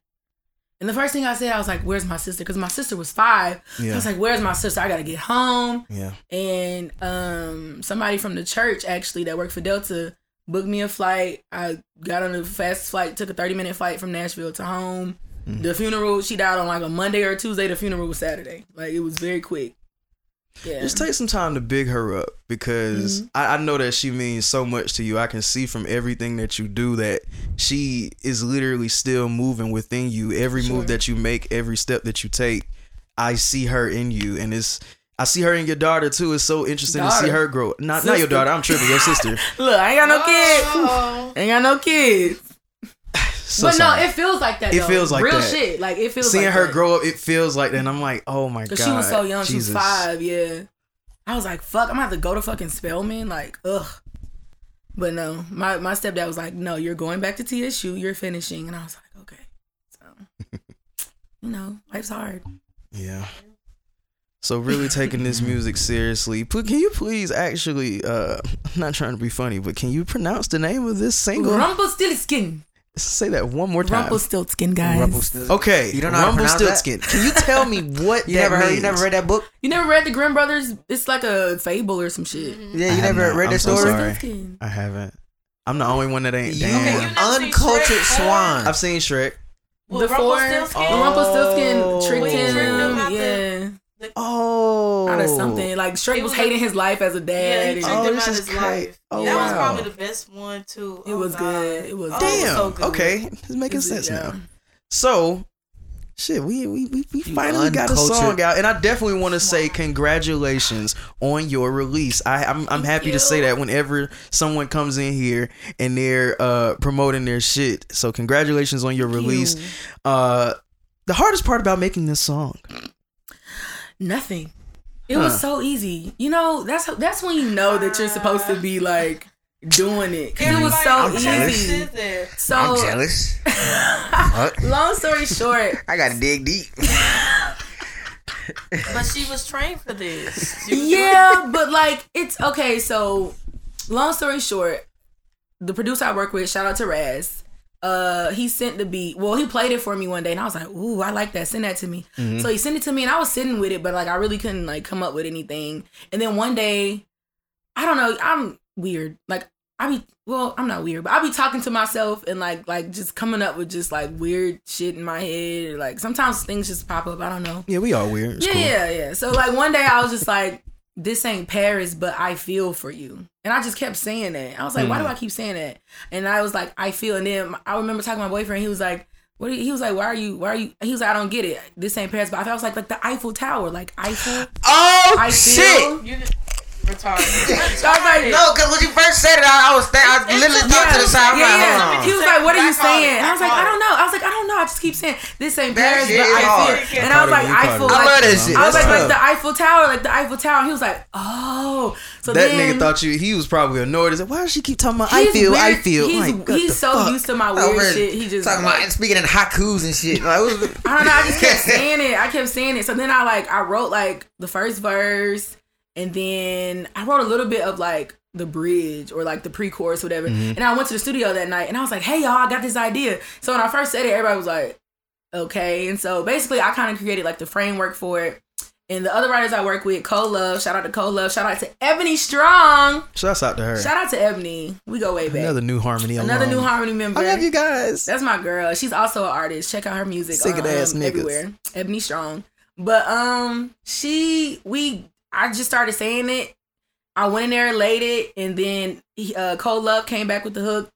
S2: and the first thing I said, I was like, "Where's my sister?" Because my sister was five. So I was like, "Where's my sister? I gotta get home."
S3: Yeah.
S2: And um, somebody from the church actually that worked for Delta booked me a flight. I got on the fast flight, took a thirty minute flight from Nashville to home.
S3: Mm.
S2: The funeral, she died on like a Monday or Tuesday. The funeral was Saturday. Like it was very quick. Yeah.
S3: Just take some time to big her up because
S2: Mm-hmm.
S3: I, I know that she means so much to you. I can see from everything that you do that she is literally still moving within you. Every
S2: Sure.
S3: move that you make, every step that you take, I see her in you, and it's. I see her in your daughter too. It's so interesting to see her grow. Not not your daughter. I'm tripping. Your sister.
S2: Look, I ain't got no kids.
S5: Oh.
S2: Ain't got no kids.
S3: So
S2: but
S3: sorry.
S2: no, it feels like that.
S3: It
S2: though.
S3: feels like
S2: real
S3: that.
S2: shit. Like it feels.
S3: Like Seeing
S2: like
S3: her
S2: that.
S3: grow up, it feels like that. And I'm like, oh my god.
S2: She was so young. She was five. Yeah. I was like, fuck. I'm gonna have to go to fucking Spelman. Like, ugh. But no, my my stepdad was like, no, you're going back to TSU. You're finishing, and I was like, okay. So, you know, life's hard.
S3: Yeah. So really taking this music seriously. Can you please actually uh I'm not trying to be funny, but can you pronounce the name of this single?
S2: Rumpelstiltskin.
S3: Say that one more time.
S2: Rumpelstiltskin, guys.
S4: Rumpelstiltskin.
S3: Okay.
S4: You don't know how to pronounce that?
S3: Rumpelstiltskin. Can you tell me what
S4: You
S3: that
S4: never heard? You never read that book?
S2: You never read the Grimm Brothers? It's like a fable or some shit.
S4: Yeah, you
S3: have
S4: never
S3: not.
S4: read
S3: I'm
S4: that
S3: so
S4: story.
S3: sorry. I haven't. I'm the only one that ain't.
S4: You
S3: Damn.
S5: Okay, you never seen
S4: uncultured
S5: Shrek?
S4: swan.
S3: I've seen Shrek.
S5: Well,
S2: The four,
S5: Rumpelstiltskin?
S2: the Rumpelstiltskin
S3: Oh.
S2: tricked
S5: He tricked him
S3: Oh.
S2: out of something. Like Straight
S5: It
S2: was
S5: was
S2: hating
S5: a-
S2: his life as a
S5: Yeah,
S2: dad.
S5: he
S2: and-
S5: tricked
S3: Oh,
S5: him
S3: this
S5: out
S3: is
S5: his
S3: great.
S5: life.
S3: Oh,
S5: that was probably the best one too.
S2: It
S5: Oh,
S2: was
S5: God.
S2: good. It was
S5: Oh,
S2: good.
S3: Damn.
S5: so good.
S3: okay. It's making sense
S2: Yeah.
S3: now. So, shit, we we we, we finally got a song out, and I definitely want to say congratulations on your release. I I'm, I'm happy to say that whenever someone comes in here and they're uh promoting their shit. So congratulations on your release. Uh, the hardest part about making this song.
S2: Nothing. It
S3: Huh.
S2: was so easy. You know, that's that's when you know that you're supposed to be like doing it. it was so
S5: Everybody
S4: jealous.
S2: easy.
S5: sit there.
S2: So
S4: I'm jealous.
S2: Long story short,
S4: I gotta dig deep.
S5: But she was trained for this.
S2: Yeah, but like it's okay. So, long story short, the producer I work with, shout out to Raz. Uh, he sent the beat. Well, he played it for me one day, and I was like, "Ooh, I like that. Send that to me." So he sent it to me, and I was sitting with it, but like I really couldn't like come up with anything. And then one day, I don't know. I'm weird. Like I be well, I'm not weird, but I be talking to myself and like like just coming up with just like weird shit in my head. Like sometimes things just pop up. I don't know.
S3: Yeah, we all weird. It's
S2: Yeah,
S3: cool.
S2: yeah, yeah. So like one day I was just like, this ain't Paris, but I feel for you. And I just kept saying that. I was like, why
S3: Hmm.
S2: do I keep saying that? And I was like, I feel. And then I remember talking to my boyfriend. He was like, what? Are you, he was like, why are you? Why are you? He was like, I don't get it. This ain't Paris, but I was like, like the Eiffel Tower, like Eiffel.
S4: Oh
S2: I
S4: shit!
S2: feel.
S5: You, retarded.
S2: So I was like,
S4: No, because when you first said it, I, I was th- I was literally thought to the side. I'm
S2: yeah,
S4: like,
S2: yeah.
S4: hold on.
S2: He was like, "What are you
S5: I
S2: saying?" And I was like,
S5: I
S2: "I don't know." I was like, "I don't know." I just keep saying this ain't Paris,
S4: shit
S2: but
S4: is
S2: Eiffel.
S4: hard.
S2: And I was like,
S3: You called.
S2: Eiffel.
S3: I
S2: like,
S4: love that shit.
S2: I was like, like the. Eiffel Tower, like the Eiffel Tower. And he was like, "Oh." So
S3: That
S2: then,
S3: nigga thought you. He was probably annoyed. He said, "Why does she keep talking about I
S2: he's
S3: feel? I feel."
S2: He's,
S3: like,
S2: he's so
S3: fuck?
S2: used to my weird
S4: man.
S2: shit. He just
S4: talking
S2: like,
S4: about speaking in haikus and shit. Like, what was-
S2: I don't know. I just kept saying it. I kept saying it. So then I like I wrote like the first verse, and then I wrote a little bit of like the bridge or like the pre-chorus, whatever. And I went to the studio that night, and I was like, "Hey y'all, I got this idea." So when I first said it, everybody was like, "Okay." And so basically, I kind of created like the framework for it. And the other writers I work with, Cole Love, shout out to Cole Love, shout out to Ebony Strong,
S3: Shouts out to her.
S2: shout out to Ebony. We go way back.
S3: Another new harmony.
S2: Another
S3: alum.
S2: new harmony member.
S3: I love you guys.
S2: That's my girl. She's also an artist. Check out her music.
S3: Sick of
S2: on,
S3: ass
S2: um,
S3: niggas.
S2: everywhere. Ebony Strong. But um, she we I just started saying it. I went in there, laid it, and then uh, Cole Love came back with the hook.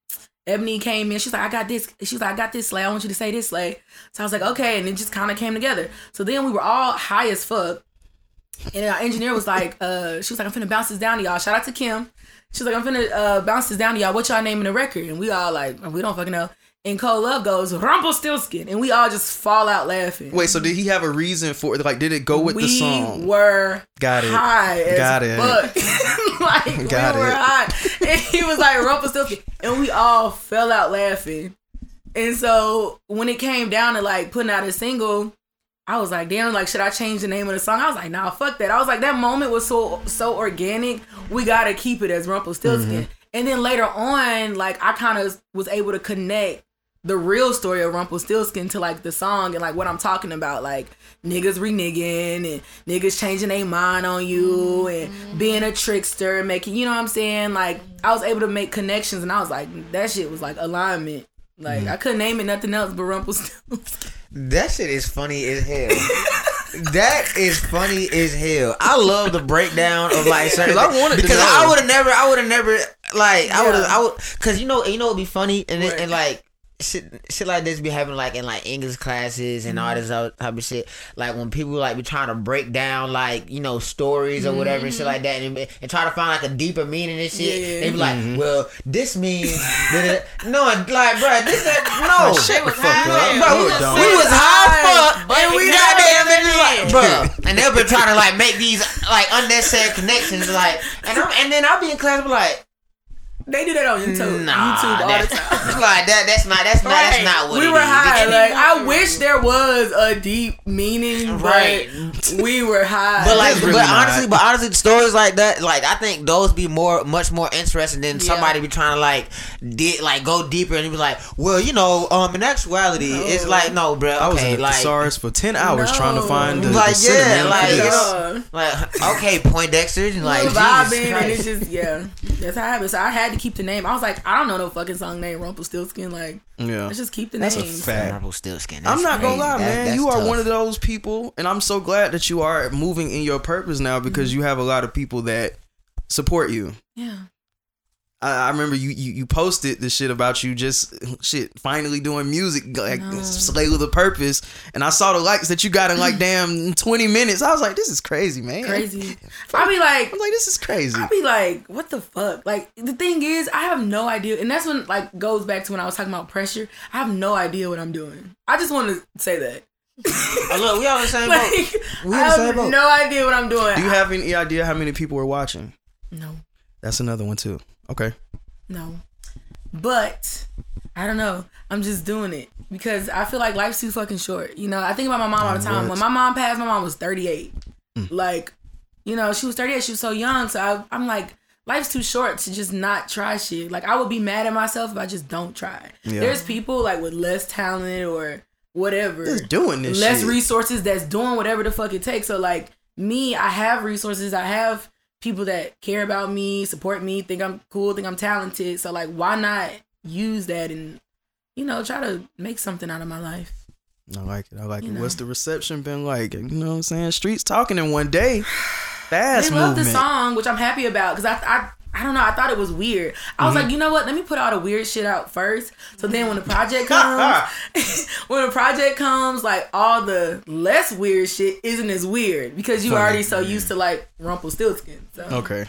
S2: Ebony came in. She's like, I got this. She's like, I got this sleigh. I want you to say this sleigh. So I was like, okay, and it just kind of came together. So then we were all high as fuck, and our engineer was like, uh, she was like, I'm finna bounce this down to y'all. Shout out to Kim. She's like, I'm finna uh, bounce this down to y'all. What y'all naming the record? And we all like, we don't fucking know. And Cole Love goes, Rumpelstiltskin. And we all just fall out laughing.
S3: Wait, so did he have a reason for it? Like, did it go with
S2: we
S3: the song?
S2: We were
S3: Got it.
S2: high as
S3: Got it.
S2: like,
S3: Got
S2: we were
S3: it.
S2: high. And he was like, Rumpelstiltskin. And we all fell out laughing. And so when it came down to like putting out a single, I was like, damn, like, should I change the name of the song? I was like, nah, fuck that. I was like, that moment was so so organic. We gotta keep it as Rumpelstiltskin.
S3: Mm-hmm.
S2: And then later on, like, I kind of was able to connect the real story of Rumpelstiltskin to like the song and like what I'm talking about, like niggas reneging and niggas changing their mind on you mm-hmm. and being a trickster, making you know what I'm saying. Like I was able to make connections, and I was like, that shit was like alignment. Like mm. I couldn't name it nothing else but Rumpelstiltskin.
S4: That shit is funny as hell. that is funny as hell. I love the breakdown of like certain.
S3: 'Cause I wanted to
S4: because
S3: know.
S4: I would have never, I would have never like I would have, I would because you know, you know, it'd be funny and
S2: Right.
S4: and like. Shit, shit like this be having like in like English classes and
S2: Mm-hmm.
S4: all this other type of shit. Like when people like be trying to break down like you know stories or whatever and shit like that, and, and try to find like a deeper meaning and shit.
S2: Mm-hmm. Yeah.
S4: They be like, well, this means that it- no, like, bro, this that no,
S3: Shut the
S5: was
S3: fuck
S5: high.
S3: up.
S4: Bro, we, we was high as fuck,
S5: But
S4: and we
S5: it
S4: goddamn
S5: never
S4: it like, bro. And they've been trying to like make these like unnecessary connections, like, and I'm, and then I'll be in class, be like,
S2: They do that on YouTube.
S4: nah,
S2: YouTube all
S4: that,
S2: the time.
S4: like that. That's not. That's not. That's not what
S2: we
S4: it
S2: were
S4: is.
S2: high. Like I wish there was a deep meaning,
S4: Right.
S2: but we were high.
S4: But like,
S3: really
S4: but
S3: not.
S4: honestly, but honestly, stories like that, like I think those be more, much more interesting than
S2: Yeah.
S4: somebody be trying to like, did like go deeper and be like, well, you know, um, in actuality, it's like, no, bro,
S3: I was in a
S4: like,
S3: thesaurus for ten hours
S2: No.
S3: trying to find the,
S4: Like,
S3: the
S4: yeah, like, you know, like, okay, Poindexter, and like, Jesus
S2: vibing, and it's just yeah, that's how it happened. So I had to keep the name. I was like, I don't know no fucking song named Rumpelstiltskin. Like,
S3: yeah,
S2: let's just keep the
S3: that's a
S2: name.
S3: fact.
S4: Marble still skin.
S3: I'm not gonna lie, man.
S4: that's
S3: You are
S4: tough.
S3: one of those people, and I'm so glad that you are moving in your purpose now because mm-hmm. you have a lot of people that support you.
S2: Yeah,
S3: I, I remember you, you you posted the shit about you just shit finally doing music like
S2: No.
S3: slay with a purpose, and I saw the likes that you got in like damn 20 minutes. I was like, this is crazy, man.
S2: crazy. I be like,
S3: I'm like, this is crazy.
S2: I be like, what the fuck? Like the thing is, I have no idea, and that's when like goes back to when I was talking about pressure. I have no idea what I'm doing. I just want to say that.
S4: Oh, look, we all the same boat.
S2: Like,
S4: We
S2: I
S4: the same
S2: have
S4: boat.
S2: no idea what I'm doing.
S3: Do you have any idea how many people are watching?
S2: no,
S3: That's another one too. Okay.
S2: no, but I don't know. I'm just doing it because I feel like life's too fucking short. You know, I think about my mom all the time. When my mom passed, my mom was 38. Mm. Like, you know, she was 38. She was so young. So I, I'm like, life's too short to just not try shit. Like, I would be mad at myself if I just don't try.
S3: Yeah.
S2: There's people like with less talent or whatever,
S3: Just doing this
S2: less
S3: shit.
S2: resources that's doing whatever the fuck it takes. So like me, I have resources. I have people that care about me, support me, think I'm cool, think I'm talented. So like, why not use that and you know try to make something out of my life?
S3: I like it. I like
S2: You
S3: it.
S2: know.
S3: What's the reception been like? You know what I'm saying? Streets talking in one day. Fast
S2: they love the song, which I'm happy about because I, I I I don't know. I thought it was weird. I was
S3: Mm-hmm.
S2: like, you know what? Let me put all the weird shit out first. So then when the project comes, when the project comes, like all the less weird shit isn't as weird because you already so used to like Rumpelstiltskin. So
S3: Okay.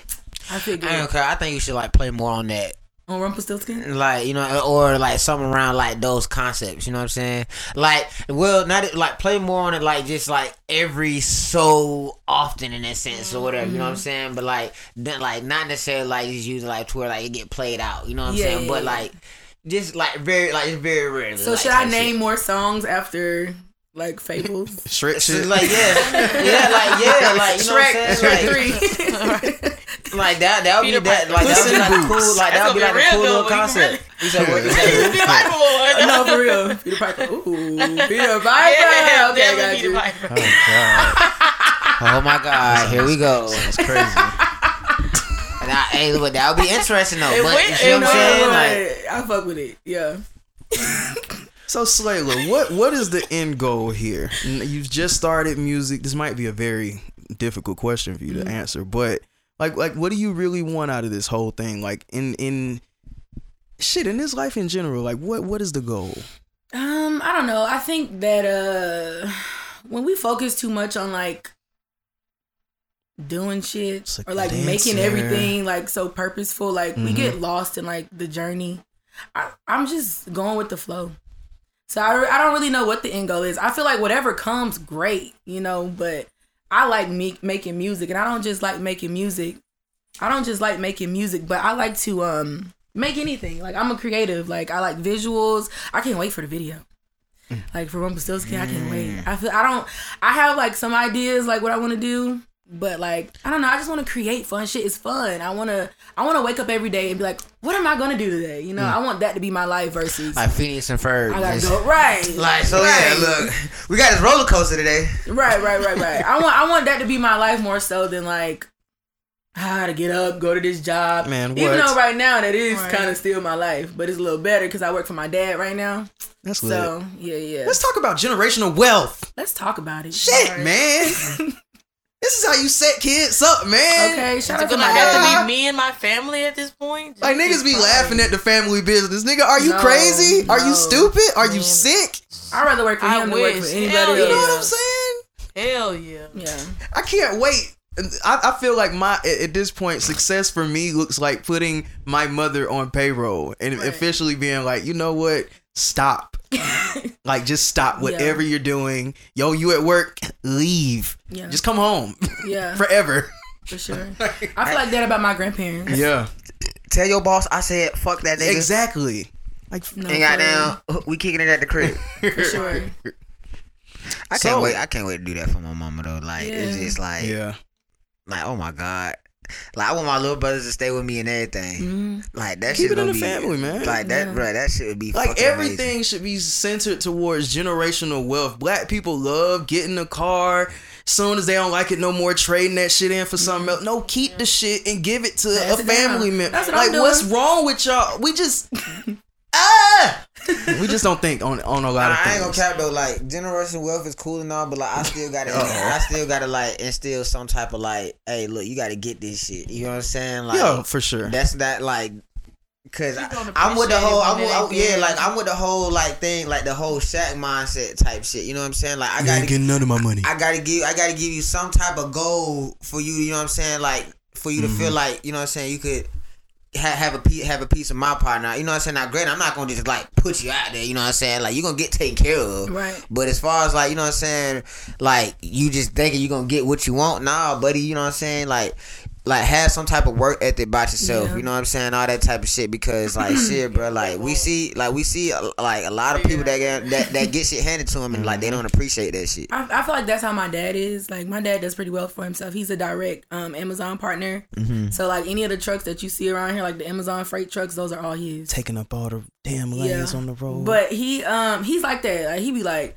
S2: I figured
S4: I don't. I think you should like play more on that.
S2: On Rumpelstiltskin.
S4: like you know or like something around like those concepts you know what i'm saying like well not like play more on it like just like every so often in that sense or whatever you know what i'm
S2: Mm-hmm.
S4: saying but like then like not necessarily like just use like to where like it get played out you know what i'm
S2: Yeah,
S4: saying
S2: yeah,
S4: but
S2: yeah.
S4: like just like very like it's very rarely
S2: So
S4: like,
S2: should I name
S4: shit.
S2: more songs after like fables?
S3: Shrek
S4: It's
S3: shit.
S4: like yeah, yeah, like yeah, like you know what I'm
S2: Shrek,
S4: saying,
S2: Shrek
S4: like,
S2: three.
S4: like that. That would be that. Like that would be like a
S3: Boots.
S4: cool. Like that would be like a cool little concept. You said what? You said
S5: Peter Piper one.
S2: no, for real. Peter Piper. Ooh, Peter Piper.
S5: Yeah,
S2: okay,
S5: definitely
S2: got
S5: Peter
S2: you.
S5: Piper.
S3: Oh god.
S4: Oh my God! Here we go.
S3: That's crazy.
S4: Now, hey, look, that would be interesting though.
S5: It
S4: but
S5: went-
S4: you see what I'm
S5: it
S4: saying?
S5: went-
S4: Like,
S2: I fuck with it. Yeah.
S3: So Slayla, what what is the end goal here? You've just started music. This might be a very difficult question for you to mm-hmm. answer, but like like what do you really want out of this whole thing? Like in in shit in this life in general, like what what is the goal?
S2: Um, I don't know. I think that uh when we focus too much on like doing shit
S3: like
S2: or like making everything like so purposeful, like we
S3: Mhm.
S2: get lost in like the journey. I, I'm just going with the flow. So I, I don't really know what the end goal is. I feel like whatever comes, great, you know. But I like me making music, and I don't just like making music. I don't just like making music, but I like to um make anything. Like I'm a creative. Like I like visuals. I can't wait for the video. Like for Rumpelstiltskin, I can't wait. I feel I don't. I have like some ideas like what I want to do, but like I don't know. I just want to create fun shit. It's fun. I want to. I want to wake up every day and be like, what am I gonna do today? You know, mm. I want that to be my life versus
S4: like Phineas and Ferb.
S2: I gotta go right.
S4: Like so,
S2: Right.
S4: yeah. Look, we got this roller coaster today.
S2: Right, right, right, right. I want I want that to be my life more so than like how to get up, go to this job.
S3: Man,
S2: Even though right now that is
S5: Right.
S2: kind of still my life, but it's a little better because I work for my dad right now.
S3: That's lit.
S2: So yeah, yeah.
S3: Let's talk about generational wealth.
S2: Let's talk about it.
S3: Shit,
S2: Right.
S3: man. this is how you set kids up, man.
S2: Okay, shout
S5: Is
S2: out to my
S5: have
S2: dad.
S5: to be me and my family at this point?
S3: Like niggas be laughing at the family business. Nigga, are you
S2: No,
S3: crazy? Are you stupid? Are you sick?
S2: I'd rather work for
S5: I
S2: him than work for anybody
S5: Hell
S2: else.
S3: You know what I'm saying?
S5: Hell yeah.
S2: Yeah.
S3: I can't wait. I, I feel like my at at this point, success for me looks like putting my mother on payroll and
S2: Right.
S3: officially being like, you know what? Stop. like just stop whatever you're doing. Yo, you at work? Leave.
S2: Yeah.
S3: Just come home
S2: Yeah,
S3: forever.
S2: for sure. I feel like that about my grandparents.
S3: Yeah,
S4: Tell your boss I said fuck that nigga.
S3: exactly. Like
S2: No,
S4: And
S2: for
S4: goddamn, we kicking it at the crib.
S2: for sure.
S4: I can't
S3: So-
S4: wait. I can't wait to do that for my mama though. Like it's just like,
S3: yeah.
S4: like oh my god. Like I want my little brothers to stay with me and everything.
S2: Mhm.
S4: Like that
S3: Keep
S4: shit
S3: it in
S4: gonna
S3: the
S4: be
S3: family, man.
S4: Like that,
S2: Yeah.
S4: bro. That shit would be
S3: Like everything
S4: amazing.
S3: should be centered towards generational wealth. Black people love getting a car. Soon as they don't like it no more, trading that shit in for something else. No, keep the shit and give it to
S2: Pass
S3: a
S2: it down.
S3: family member.
S2: That's what
S3: Like,
S2: I'm
S3: what's wrong with y'all? We just ah, we just don't think on on a lot of
S4: Nah, I
S3: things.
S4: ain't gonna cap though. Like generational wealth is cool and all, but like I still gotta, I still gotta like instill some type of like, hey, look, you gotta get this shit. You know what I'm saying? Like,
S3: yeah, for sure.
S4: that's that like. Cause I, I'm with the whole, I'm with, I'm- yeah, like I'm with the whole like thing, like the whole Shaq mindset type shit. You know what I'm saying? Like I gotta,
S3: ain't getting none of my money.
S4: I gotta give, I gotta give you some type of goal for you. You know what I'm saying? Like for you to
S3: Mm-hmm.
S4: feel like, you know what I'm saying? You could ha- have a piece, have a piece of my partner. You know what I'm saying? Now, granted, I'm not gonna just like put you out there. You know what I'm saying? Like you're gonna get taken care of.
S2: Right.
S4: But as far as like, you know what I'm saying? Like you just thinking you're gonna get what you want. Nah, buddy. You know what I'm saying? Like. Like have some type of work ethic about yourself,
S2: Yeah.
S4: you know what I'm saying, all that type of shit. Because like shit, bro, like we see, like we see, like a lot of people that get that, that get shit handed to them, and like they don't appreciate that shit.
S2: I, I feel like that's how my dad is. Like my dad does pretty well for himself. He's a direct um, Amazon partner.
S3: Mm-hmm.
S2: So like any of the trucks that you see around here, like the Amazon freight trucks, those are all his.
S3: Taking up all the damn lanes on the road.
S2: But he um he's like that. Like he be like,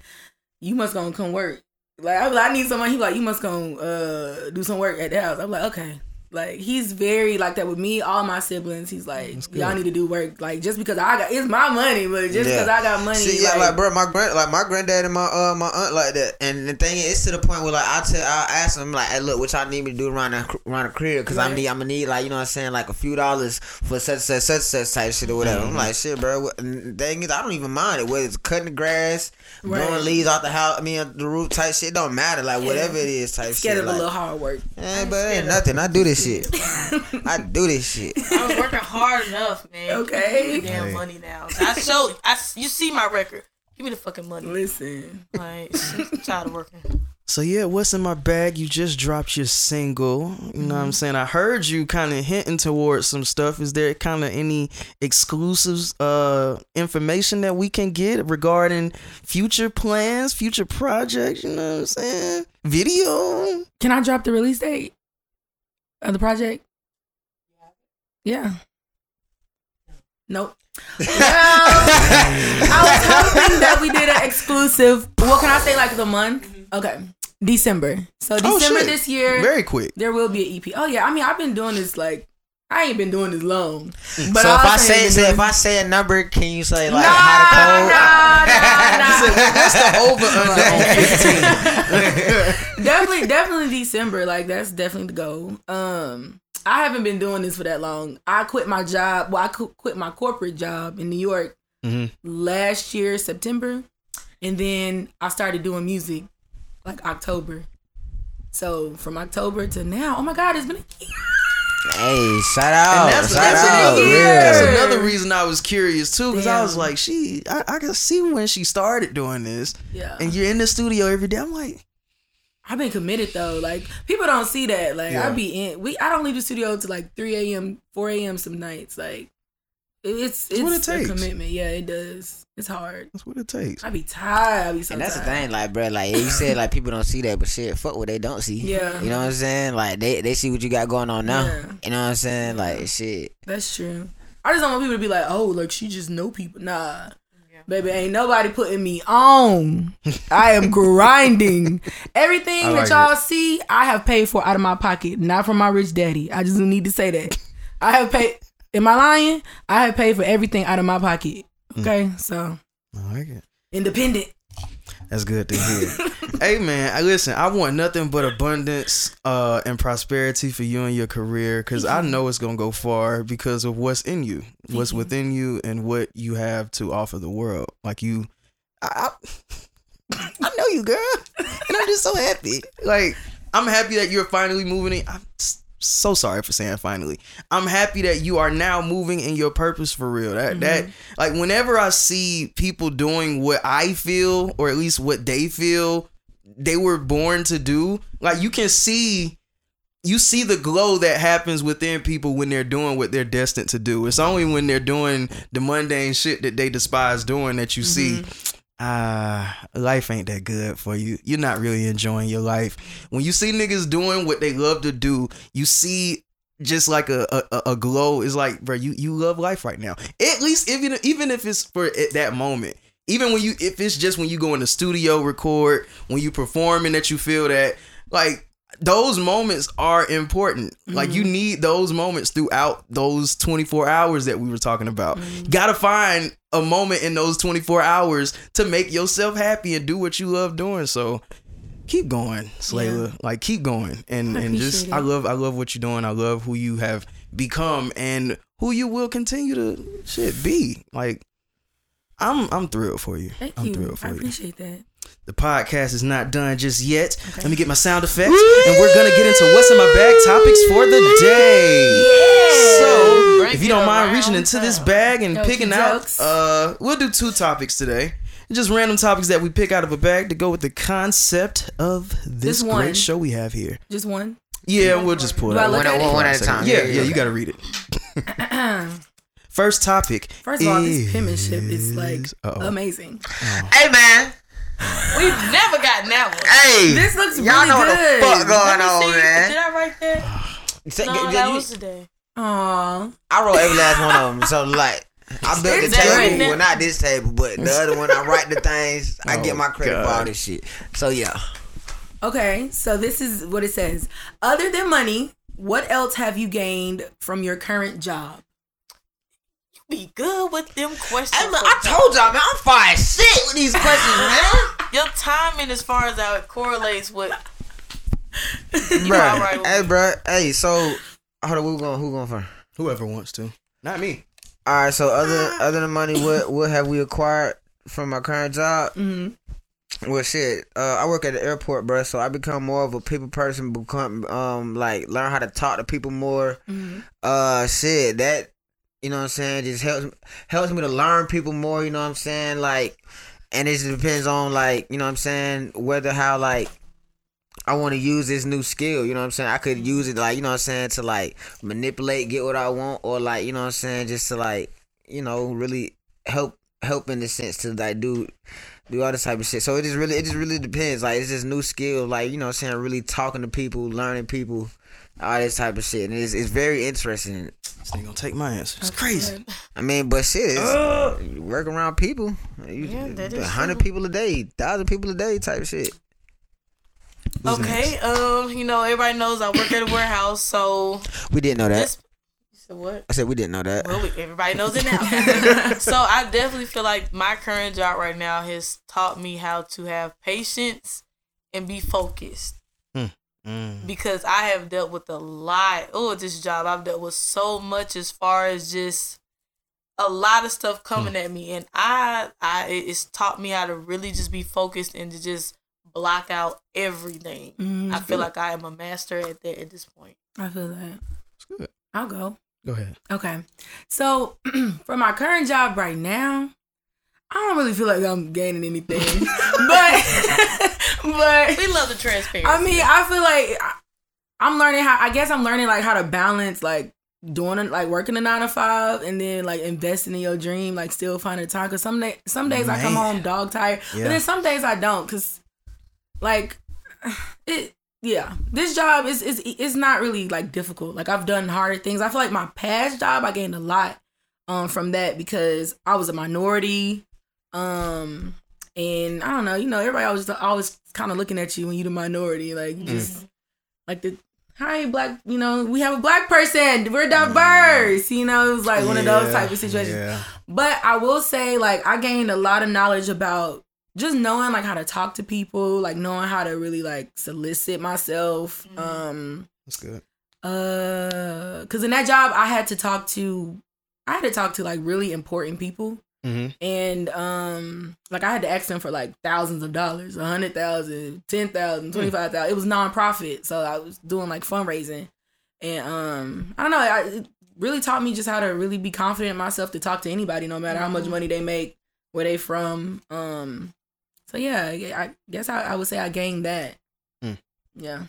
S2: you must gonna come work. Like I, like, I need someone. He like, you must go uh do some work at the house. I'm like, okay. Like he's very like that with me. All my siblings, he's like, y'all need to do work. Like just because I got it's my money, but just because I got money,
S4: See, yeah,
S2: like,
S4: like, bro, my grand, like my granddad and my uh my aunt like that. And the thing is, it's to the point where like I tell, I ask them like, hey, look, what y'all need me to do around the around the crib? Because I'm
S2: Right.
S4: need, I'm gonna need like you know what I'm saying, like a few dollars for such such such such type shit or whatever.
S2: Mm-hmm.
S4: I'm like, shit, bro. What, and the thing is, I don't even mind it. Whether it's cutting the grass,
S2: Right.
S4: blowing leaves out the house, I mean the roof type shit, don't matter. Like whatever it is type
S2: scared
S4: shit.
S2: of a
S4: like,
S2: little hard work.
S4: Eh, but ain't nothing. I do this shit. I do this shit.
S5: I was working hard enough, man.
S2: Okay.
S5: Give me the damn money now. I show. I you see my record. Give me the fucking money.
S2: Listen,
S5: Like I'm tired of working.
S3: So yeah, what's in my bag? You just dropped your single. You know what I'm saying? I heard you kind of hinting towards some stuff. Is there kind of any exclusives uh information that we can get regarding future plans, future projects, you know what I'm saying? Video?
S2: can I drop the release date of the project? Yeah. Nope. Well, I was hoping that we did an exclusive. What can I say? Like the month? Mm-hmm. Okay, December. So
S3: Oh,
S2: December
S3: shit.
S2: this year,
S3: Very quick.
S2: there will be an EP. Oh yeah, I mean I've been doing this like I ain't been doing this long. But
S4: so if I
S2: also
S4: say, say if I say a number, can you say like
S2: nah,
S4: how to code?
S2: nah, nah, nah.
S3: What's the over under on 15?
S2: definitely, definitely December. Like that's definitely the goal. Um, I haven't been doing this for that long. I quit my job. Well, I quit my corporate job in New York
S3: Mhm.
S2: last year September, and then I started doing music like October. So from October to now, oh my God, it's been a year.
S4: Hey, shout out,
S3: And that's,
S4: shout
S3: that's
S4: out,
S3: another,
S4: real.
S3: that's another reason I was curious too, because I was like, she, I, I can see when she started doing this,
S2: Yeah,
S3: and you're in the studio every day. I'm like,
S2: I've been committed though. Like people don't see that. Like
S3: Yeah.
S2: I be in. We I don't leave the studio till like three a.m., four a.m. some nights. Like it's it's
S3: what it
S2: a
S3: takes.
S2: commitment. Yeah, it does. It's hard.
S3: that's what it takes.
S2: I be tired. I be so
S4: And that's the thing, like, bro, like you said, like people don't see that, but shit, fuck what they don't see.
S2: Yeah.
S4: you know what I'm saying? Like they they see what you got going on now.
S2: Yeah.
S4: You know what I'm saying? Like shit.
S2: That's true. I just don't want people to be like, oh, like she just know people. Nah. Baby, ain't nobody putting me on. I am grinding. Everything
S3: like
S2: that y'all see, I have paid for out of my pocket, not from my rich daddy. I just need to say that. I have paid. Am I lying? I have paid for everything out of my pocket. Mm. Okay, so
S3: I like it.
S2: independent.
S3: That's good to hear. hey man, I listen. I want nothing but abundance uh, and prosperity for you and your career, because I mm-hmm. know it's gonna go far because of what's in you, what's mm-hmm. within you, and what you have to offer the world. Like you, I, I, I know you, girl, and I'm just so happy. Like I'm happy that you're finally moving. In. I'm s- so sorry for saying finally. I'm happy that you are now moving in your purpose for real. That that mm-hmm. like whenever I see people doing what I feel or at least what they feel they were born to do, like you can see you see the glow that happens within people when they're doing what they're destined to do. It's only when they're doing the mundane shit that they despise doing that you see mm-hmm. Ah, life ain't that good for you. You're not really enjoying your life. When you see niggas doing what they love to do, you see just like a a, a glow. It's like, bro, you you love life right now. At least even even if it's for at that moment. Even when you if it's just when you go in the studio record, when you performing that you feel that like those moments are important. Like you mm-hmm. need those moments throughout those 24 hours that we were talking about. You gotta find a moment in those 24 hours to make yourself happy and do what you love doing. So keep going, Slayla. Like keep going. And
S2: I
S3: and just
S2: appreciate
S3: I love I love what you're doing. I love who you have become and who you will continue to shit be. Like I'm I'm thrilled for you.
S2: Thank
S3: I'm
S2: you.
S3: thrilled for
S2: I
S3: you.
S2: I appreciate that.
S3: The podcast is not done just yet. Let me get my sound effects, and we're gonna get into what's in my bag topics for the day. So,
S5: Break
S3: if you don't mind reaching into this bag and
S2: Okey
S3: picking out,
S2: dokes.
S3: uh, we'll do two topics today. Just random topics that we pick out of a bag to go with the concept of this great show we have here.
S2: Just one.
S3: Yeah, we'll just pull it out.
S2: look
S4: One,
S2: at
S4: one, at a time.
S3: Yeah, yeah, you got to read it. First topic.
S2: First of all, this penmanship is like
S3: Uh-oh.
S2: amazing.
S4: Hey man.
S5: We've never gotten that one.
S4: Hey.
S2: This looks
S4: Y'all
S2: really
S4: know what
S2: good.
S4: the fuck going on,
S5: see.
S4: man.
S5: Did I write that?
S4: Say-
S5: No, that
S4: you-
S5: was today.
S2: Aw.
S4: I wrote every last one of them. So like, I built the table.
S5: right?
S4: Well, not this table, but the other one. I write the things. I
S3: Oh,
S4: get my credit for all this shit. So yeah.
S2: Okay, so this is what it says. Other than money, what else have you gained from your current job?
S5: Be good with them questions.
S4: Hey, man, I told y'all, man, I'm fire as shit with these questions, man.
S5: your timing, as far as how it correlates with.
S4: bro,
S5: alright with
S4: hey,
S5: me.
S4: bruh, hey, so hold on, who going? Who going first?
S3: Whoever wants to. Not me.
S4: All right, so other other than money, what what have we acquired from my current job?
S2: Mm-hmm.
S4: Well, shit, uh, I work at the airport, bro. So I become more of a people person. Become um like learn how to talk to people more.
S2: Mm-hmm.
S4: Uh, shit, that you know what I'm saying just helps helps me to learn people more. You know what I'm saying, like, and it just depends on like you know what I'm saying whether how like. I want to use this new skill, you know what I'm saying? I could use it like, you know what I'm saying, to like manipulate, get what I want, or like, you know what I'm saying, just to like, you know, really help help in the sense to like do do all this type of shit. So it just really it just really depends. Like it's just new skill, like, you know what I'm saying, really talking to people, learning people, all this type of shit. And it's it's very interesting.
S3: This nigga gonna take my answer. It's crazy.
S4: I mean, but shit, it's you work around people. You,
S5: Yeah, that is
S4: hundred
S5: true.
S4: people a day, thousand people a day type shit.
S5: Okay, um, you know, everybody knows I work at a warehouse, so
S4: We didn't know that.
S5: this. You said what?
S4: I said we didn't know that.
S5: Well, we- everybody knows it now. so I definitely feel like my current job right now has taught me how to have patience and be focused.
S3: Mm.
S5: Because I have dealt with a lot. Oh, this job I've dealt with so much as far as just a lot of stuff coming at me, and I, I, it's taught me how to really just be focused and to just block out everything.
S2: Mm,
S5: I feel like I am a master at that at this point.
S2: I feel that.
S3: It's good.
S2: I'll go.
S3: Go ahead.
S2: Okay. So for my current job right now, I don't really feel like I'm gaining anything. but but
S5: We love the transparency.
S2: I mean, I feel like I- I'm learning how I guess I'm learning like how to balance like doing it like working a nine to five and then like investing in your dream, like still finding time. Cause some day, some days I come home dog tired,
S3: Yeah.
S2: but then some days I don't. Cause like it, yeah, this job is is is not really like difficult. Like I've done harder things. I feel like my past job I gained a lot um from that because I was a minority. Um and I don't know, you know, everybody always always kind of looking at you when you're the minority, like you just like the hi black, you know, we have a black person, we're diverse, you know, it was like one of those type of situations.
S3: Yeah.
S2: But I will say, like, I gained a lot of knowledge about just knowing like how to talk to people, like knowing how to really like solicit myself. Um
S3: That's good.
S2: uh because in that job I had to talk to I had to talk to like really important people.
S3: Mm-hmm.
S2: And um like I had to ask them for like thousands of dollars, a hundred thousand, ten thousand, twenty five thousand. It was nonprofit, so I was doing like fundraising. And um I don't know, I, it really taught me just how to really be confident in myself to talk to anybody, no matter how much money they make, where they from. Um so yeah, I I guess I, I would say I gained that.
S3: Mm.
S2: Yeah.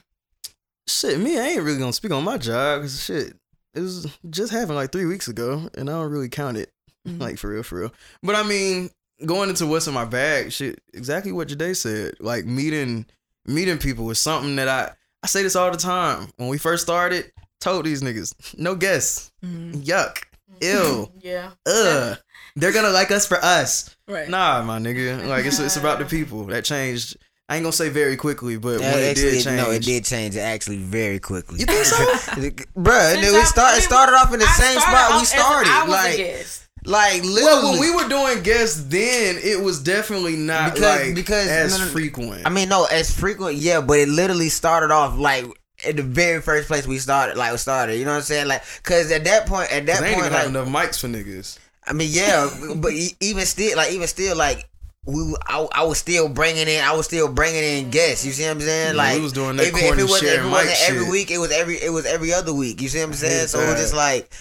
S3: Shit, me, I ain't really gonna speak on my job because shit, it was just happened like three weeks ago, and I don't really count it
S2: Mhm.
S3: like for real, for real. But I mean, going into what's in my bag, shit, exactly what Jade said. Like meeting, meeting people was something that I I say this all the time. When we first started, told these niggas, no guess,
S2: Mhm.
S3: yuck, ew,
S5: yeah.
S3: ugh. They're gonna like us for us.
S2: Right.
S3: Nah, my nigga. Like it's it's about the people. That changed. I ain't gonna say very quickly, but
S4: Yeah,
S3: when it did change,
S4: no, it did change actually very quickly.
S3: You think so?
S4: Bruh,
S5: Since
S4: it, start,
S5: I
S4: it started off in the
S5: I
S4: same spot we started.
S5: I was a
S4: like,
S5: guest.
S4: Like
S3: Well, when we were doing guests then, it was definitely not
S4: Because-
S3: like
S4: because-
S3: as
S4: no, no,
S3: frequent.
S4: I mean, no, as frequent, yeah, but it literally started off like at the very first place we started, like we started. You know what I'm saying? Like, cause at that point, at that point,
S3: even
S4: like,
S3: enough mics for niggas.
S4: I mean, yeah, but even still, like, even still, like. We, I, I was still bringing in, I was still bringing in guests. You see what I'm saying? Like
S3: we was doing that
S4: if, if
S3: corny
S4: it wasn't, if it wasn't every
S3: shit.
S4: week, it was every, it was every other week. You see what I'm saying? So it was just like,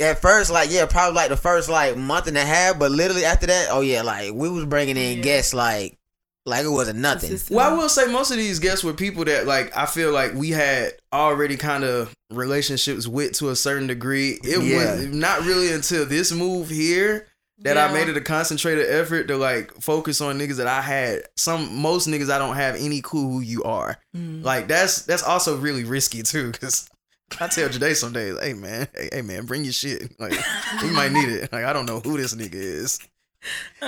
S4: at first, like yeah, probably like the first like month and a half, but literally after that, oh yeah, like we was bringing in
S5: Yeah.
S4: guests like, like it wasn't nothing.
S3: Well, I will say most of these guests were people that like I feel like we had already kind of relationships with to a certain degree. It
S4: Yeah.
S3: was not really until this move here that I made it a concentrated effort to like focus on niggas that I had. Some most niggas I don't have any clue who you are.
S2: Mm.
S3: Like that's that's also really risky too, cause I tell Jade some days, hey man, hey, hey man, bring your shit. Like you might need it. Like I don't know who this nigga is.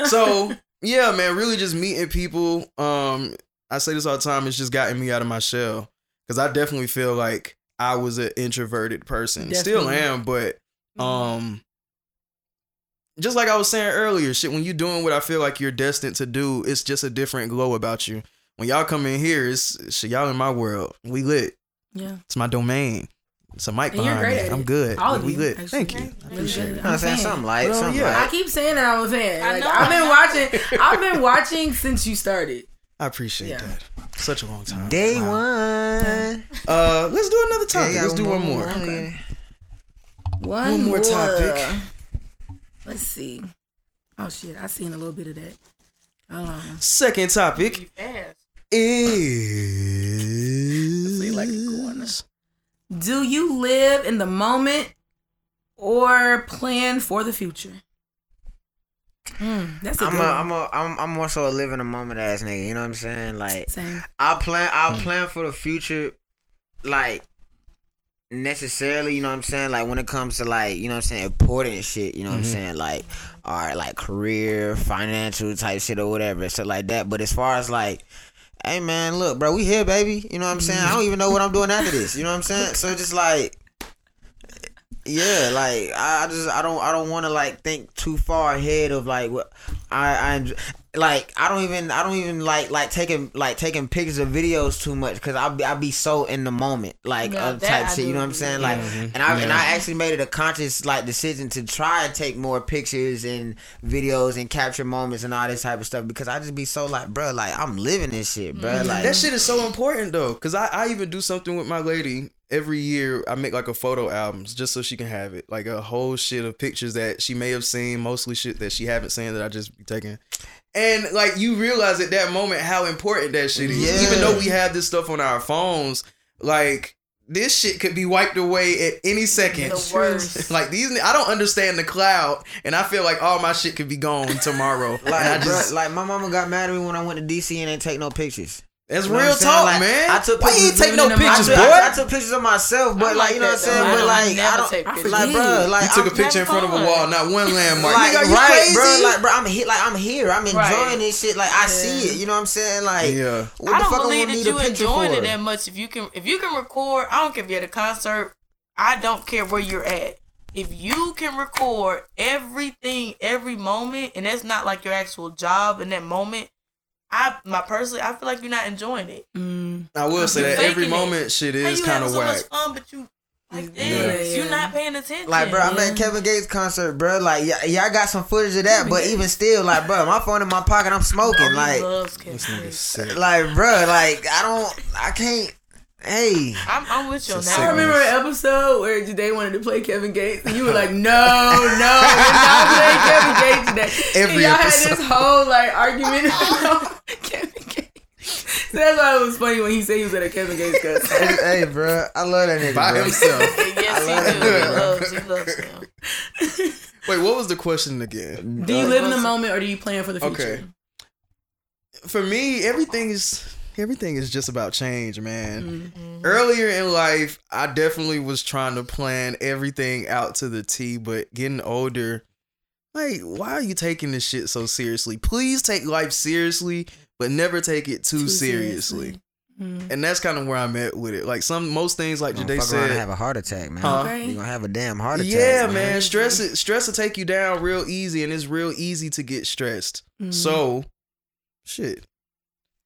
S3: So yeah, man, really just meeting people. Um, I say this all the time. It's just gotten me out of my shell because I definitely feel like I was an introverted person. Still am, but um just like I was saying earlier, shit, when you doing what I feel like you're destined to do, it's just a different glow about you. When y'all come in here, it's shit, y'all in my world. We lit.
S2: Yeah.
S3: It's my domain. It's a mic
S2: And you're
S3: behind
S2: great
S3: me.
S2: at it.
S3: I'm good.
S2: All of
S3: we good.
S2: actually.
S3: Thank you. I
S2: Really
S3: appreciate
S2: good.
S3: it.
S4: I'm saying
S2: fan.
S4: something like
S3: Well,
S4: something
S3: yeah.
S2: I keep saying that I'm a fan.
S5: I
S2: Like,
S5: know,
S2: I've been watching. I've been watching since you started.
S3: I appreciate
S2: Yeah.
S3: that. Such a long time.
S4: Day
S3: Wow.
S4: one.
S3: Uh, let's do another topic.
S4: Yeah,
S3: let's do one more.
S4: Okay.
S2: One,
S3: One more
S2: more
S3: topic.
S2: Let's see. Oh shit, I seen a little bit of that. Hold on.
S3: Second topic is
S2: see, like a corner. Do you live in the moment or plan for the future? Mm, that's a
S4: I'm
S2: good
S4: a,
S2: one.
S4: I'm a, I'm, I'm more so a live in the moment ass nigga. You know what I'm saying? Like,
S2: Same.
S4: I plan, I
S3: Hmm.
S4: plan for the future, like necessarily. You know what I'm saying? Like when it comes to like, you know what I'm saying, important shit. You know what I'm
S3: Mm-hmm.
S4: saying? Like, all right, like career, financial type shit or whatever, shit like that. But as far as like. Hey man, look, bro, we here, baby. You know what I'm saying? I don't even know what I'm doing after this. You know what I'm saying? So just like, yeah, like I just I don't I don't want to like think too far ahead of like what I I like I don't even I don't even like like taking like taking pictures of videos too much because I'll be I be so in the moment like
S5: Yeah,
S4: of type
S5: I
S4: shit. You know what I'm saying?
S5: with.
S4: Like
S3: Mhm.
S4: and I and I actually made it a conscious like decision to try and take more pictures and videos and capture moments and all this type of stuff because I just be so like bro like I'm living this shit bro like
S3: That shit is so important though, cause I, I even do something with my lady every year. I make like a photo albums just so she can have it, like a whole shit of pictures that she may have seen, mostly shit that she haven't seen that I just be taking. And like you realize at that moment how important that shit is.
S4: Yeah.
S3: Even though we have this stuff on our phones, like this shit could be wiped away at any second.
S5: The worst.
S3: Like these, I don't understand the cloud, and I feel like all my shit could be gone tomorrow.
S4: Like,
S3: and I
S4: bruh,
S3: just,
S4: like my mama got mad at me when I went to DC and didn't take no pictures.
S3: That's
S4: You know
S3: real talk,
S4: Like,
S3: man.
S4: I took
S3: Why you ain't
S4: pictures
S3: take no
S2: living in the
S3: pictures,
S4: I
S3: boy?
S4: took, I took pictures of myself, but
S5: I
S4: like,
S5: like
S4: you know what I'm saying.
S5: though.
S4: But like,
S5: never
S4: I don't
S5: take pictures.
S4: like, bro. Like,
S3: You took a
S4: I'm-
S3: picture in front of a wall, not one landmark.
S4: Like,
S3: Nigga, are you
S4: right,
S3: crazy?
S4: bro. Like, bro, I'm here. Like, I'm here. I'm enjoying
S5: Right.
S4: this shit. Like, I see it. You know what I'm saying? Like,
S3: Yeah.
S4: what
S5: I
S4: the
S5: don't
S4: fuck
S5: believe
S4: gonna
S5: that
S4: need
S5: you
S4: a picture
S5: enjoying it that much. If you can, if you can record, I don't care if you're at a concert. I don't care where you're at. If you can record everything, every moment, and that's not like your actual job in that moment, I, my personally, I feel like you're not enjoying it.
S2: Mm,
S3: I will say that every
S5: faking it.
S3: moment shit
S5: How
S3: is
S5: you
S3: kind
S5: having
S3: of
S5: so
S3: whack.
S5: much fun, but you like
S2: Yeah.
S5: this,
S2: Yeah.
S5: you're not paying attention.
S4: Like, bro, I'm at Kevin Gates concert, bro. Like, yeah, yeah, I got some footage of that, but even still, like, bro, my phone in my pocket, I'm smoking. Like,
S5: loves Kevin
S3: This nigga
S5: Gates.
S3: sick.
S4: like, bro, like, I don't, I can't. Hey,
S5: I'm, I'm with you on that.
S2: I remember an episode where they wanted to play Kevin Gates, and you were like, "No, no, we're not playing Kevin Gates today."
S3: Every
S2: and y'all
S3: episode.
S2: had this whole like argument about Kevin Gates. So that's why it was funny when he said he was at a Kevin Gates concert.
S4: hey, bro, I love that nigga,
S3: By
S4: bro.
S3: himself.
S5: Yes, he do. He loves, he loves him.
S3: Wait, what was the question again?
S2: Do you live in the moment or do you plan for the future?
S3: Okay. For me, everything is everything is just about change, man. Earlier in life, I definitely was trying to plan everything out to the T, but getting older, like, why are you taking this shit so seriously? Please take life seriously, but never take it too,
S2: Too
S3: seriously.
S2: seriously. Mm.
S3: And that's kind of where I'm at with it. Like some most things, like
S4: Gonna
S3: they
S4: fuck
S3: said,
S4: have a heart attack, man.
S3: Huh?
S2: Okay.
S4: You gonna have a damn heart attack.
S3: yeah, man,
S4: man.
S3: stress it, stress will take you down real easy, and it's real easy to get stressed.
S2: Mm.
S3: So, shit,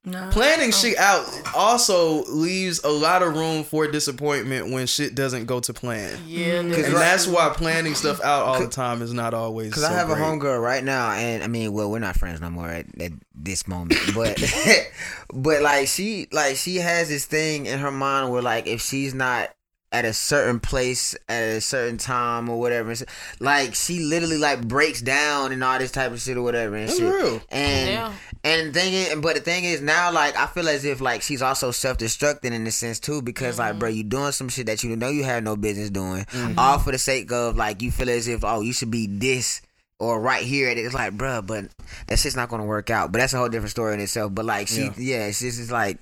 S2: Nah.
S3: planning
S2: Oh.
S3: shit out also leaves a lot of room for disappointment when shit doesn't go to plan.
S5: Yeah,
S2: Mm.
S5: nigga.
S3: And that's why planning stuff out all the time is not always.
S4: Cause
S3: so
S4: I have
S3: great.
S4: a homegirl right now, and I mean, well, we're not friends no more at, at this moment, but but like she like she has this thing in her mind where like if she's not at a certain place at a certain time or whatever, it's- like she literally like breaks down and all this type of shit or whatever and
S3: That's
S4: shit.
S3: real.
S4: And
S5: Yeah.
S4: and thing is, but the thing is now, like I feel as if like she's also self destructing in a sense too, because like, mm-hmm. bro, you doing some shit that you know you have no business doing, mm-hmm. all for the sake of like you feel as if oh you should be this or right here. And it's like, bro, but that shit's not gonna work out. But that's a whole different story in itself. But like she,
S3: Yeah.
S4: yeah, it's just it's like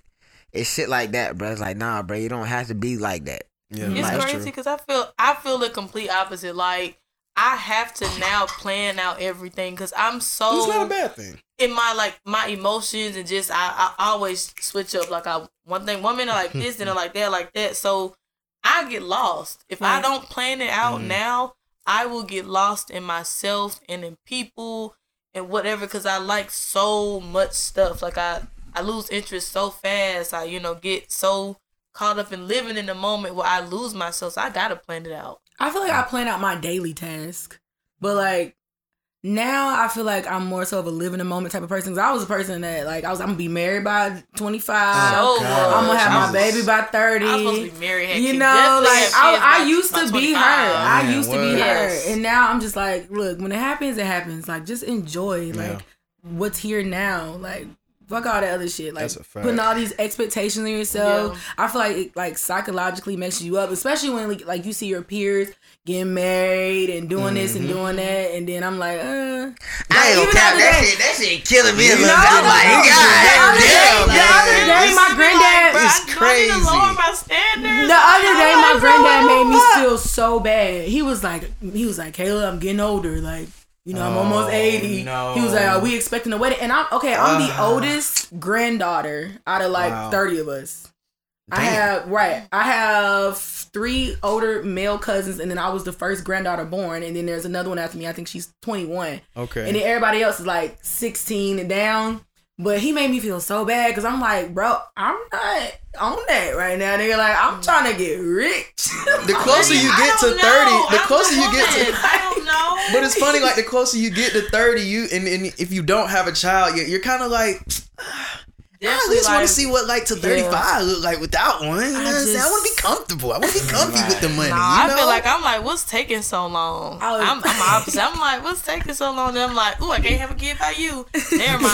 S4: it's shit like that, bro. It's like nah, bro, you don't have to be like that.
S3: Yeah,
S5: It's
S3: that's
S5: crazy because I feel I feel the complete opposite. Like I have to now plan out everything because I'm so
S3: It's not a bad thing.
S5: in my like my emotions and just I, I always switch up. Like I one thing one minute like this, then I like that, like that. So I get lost. If I don't plan it out
S3: Mm-hmm.
S5: now, I will get lost in myself and in people and whatever because I like so much stuff. Like I, I lose interest so fast. I, you know, get so caught up in living in the moment where I lose myself. So I gotta plan it out.
S2: I feel like I plan out my daily task, but like now I feel like I'm more so of a live in the moment type of person. Cause I was a person that like I was I'm gonna be married by 25.
S5: Oh,
S3: oh
S2: I'm gonna have my baby by 30.
S5: I was supposed to be married. had
S2: you know, like I, I used to be
S5: 25.
S2: her. I
S3: Man,
S2: used to be
S3: what?
S2: her, and now I'm just like, look, when it happens, it happens. Like, just enjoy, like,
S3: Yeah.
S2: what's here now. Like, fuck all that other shit. Like,
S3: That's a fact.
S2: putting all these expectations on yourself. I feel like it like psychologically messes you up, especially when like, like you see your peers getting married and doing this
S3: Mm-hmm.
S2: and doing that, and then I'm like, uh.
S4: I ain't
S2: Like,
S4: gonna
S2: even the
S4: cap
S2: other
S4: that
S2: day-
S4: shit. That shit killing me a little bit. I'm like. God
S2: The other day-
S4: damn,
S2: the other day, my granddad.
S5: Bruh,
S3: It's
S5: I- do I need to
S3: crazy.
S5: lower my standards?
S2: The other day, my granddad made me feel so bad. He was like, he was like, Kayla, I'm getting older. Like, you know, I'm almost 80.
S3: no.
S2: He was like, Are we expecting a wedding? And I'm okay. I'm the
S3: Ah.
S2: oldest granddaughter out of like
S3: Wow.
S2: thirty of us. I have right. I have three older male cousins, and then I was the first granddaughter born. And then there's another one after me. I think she's 21.
S3: Okay.
S2: And then everybody else is like 16 and down. But he made me feel so bad because I'm like, bro, I'm not on that right now. Nigga, like, I'm mm. trying to get rich.
S3: the closer you get to thirty,
S5: know.
S3: the closer you get to.
S5: I don't know.
S3: But it's funny, like the closer you get to thirty, you and, and if you don't have a child, you're, you're kind of like, I at least want to see what like to thirty five look like without one. You know I'm saying? I want to be comfortable. I want to be comfy with the money.
S5: Nah,
S3: you know?
S5: I feel like I'm like, what's taking so long?
S2: I was-
S5: I'm, I'm opposite. I'm like, what's taking so long? Then I'm like, ooh, I can't have a kid by you. Never mind.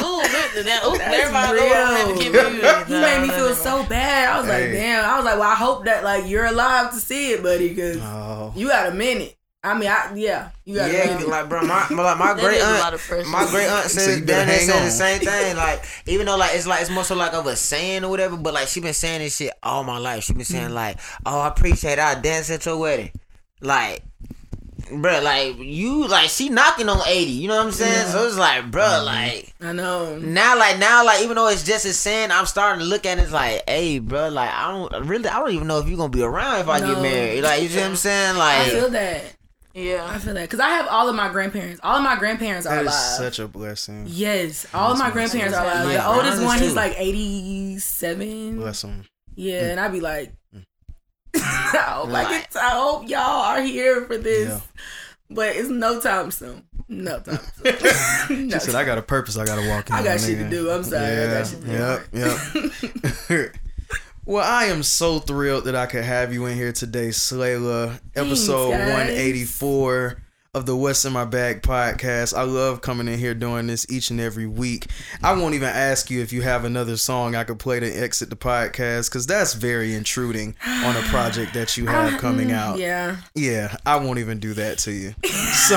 S5: ooh, look, that, ooh, never mind. Ooh, I don't have a kid by you.
S2: made me feel so bad. I was
S3: Hey.
S2: like, damn. I was like, well, I hope that like you're alive to see it, buddy, because
S3: Oh.
S2: you got a minute. I mean, I yeah, you got a
S4: Yeah,
S2: minute.
S4: like bro, my my, like, my great
S5: is a
S4: aunt,
S5: lot of
S4: my great aunt
S3: So
S4: says
S3: you better
S4: damn near said the same thing. Like even though like it's like it's more so like of a saying or whatever, but like she been saying this shit all my life. She been saying like, oh, I appreciate it. I dance at your wedding, like. Bruh, like you, like she knocking on eighty. You know what I'm saying? So it's like,
S3: Mm-hmm.
S4: bruh, like
S2: I know.
S4: now, like now, like even though it's just a saying, I'm starting to look at it as like, hey, bruh, like I don't really, I don't even know if you're gonna be around if I
S2: No.
S4: get married. Like you see what I'm saying? Like I
S2: feel that.
S5: Yeah.
S2: I feel that because I have all of my grandparents. All of my grandparents are alive.
S3: That is such a blessing.
S2: yes, all of my grandparents are alive.
S4: Yeah,
S2: the oldest one is
S4: too.
S2: like eighty-seven.
S3: Bless them.
S2: Yeah,
S3: Mm.
S2: and I'd be like, I hope I, get I hope y'all are here for this,
S3: Yeah.
S2: but it's no time soon. No time soon. no
S3: She said, "I got a purpose. I got to walk in."
S2: I got
S3: on,
S2: shit to do. I'm sorry. I
S3: Yeah.
S2: got shit to do.
S3: Yep. Yep. well, I am so thrilled that I could have you in here today, Slayla. Episode
S2: guys.
S3: 184 of the What's in My Bag podcast. I love coming in here doing this each and every week. I won't even ask you if you have another song I could play to exit the podcast because that's very intruding on a project that you have coming out.
S2: Yeah.
S3: Yeah, I won't even do that to you. So,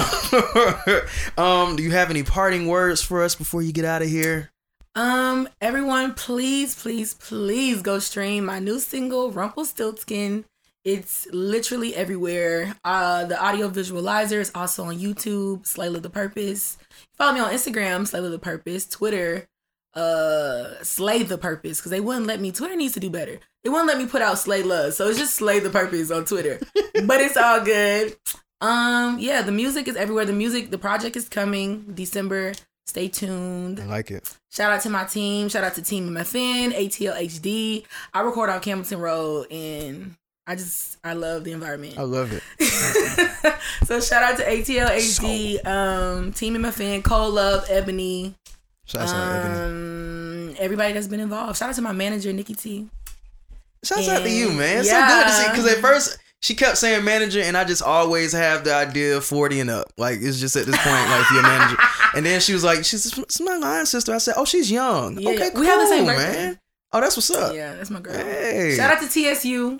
S3: um, do you have any parting words for us before you get out of here?
S2: Um, everyone, please, please, please go stream my new single, Rumpelstiltskin. It's literally everywhere. Uh, the audio visualizer is also on YouTube, Slayla the Purpose. Follow me on Instagram, Slayla the Purpose, Twitter, uh, Slay the Purpose, because they wouldn't let me. Twitter needs to do better. They wouldn't let me put out Slay Love, so it's just Slay the Purpose on Twitter. but it's all good. Um, yeah, the music is everywhere. The music, the project is coming December. Stay tuned.
S3: I like it.
S2: Shout out to my team. Shout out to Team MFN, ATL HD. I record on Campbellton Road and I just I love the environment.
S3: I love it.
S2: so shout out to ATL HD, um, Team MFN, Cole Love, Ebony,
S3: Shouts out, Ebony.
S2: um, everybody that's been involved. Shout out to my manager Nikki T.
S3: Shouts out to you, man. It's so good to see. Because at first she kept saying manager, and I just always have the idea of forty and up. Like it's just at this point, like you're a manager. And then she was like, "She's it's my line sister." I said, "Oh, she's young.
S2: Yeah,
S3: okay,
S2: we
S3: cool,
S2: have the same birthday.
S3: man. Oh, that's what's up.
S2: Yeah, that's my girl.
S3: Hey.
S2: Shout out to TSU.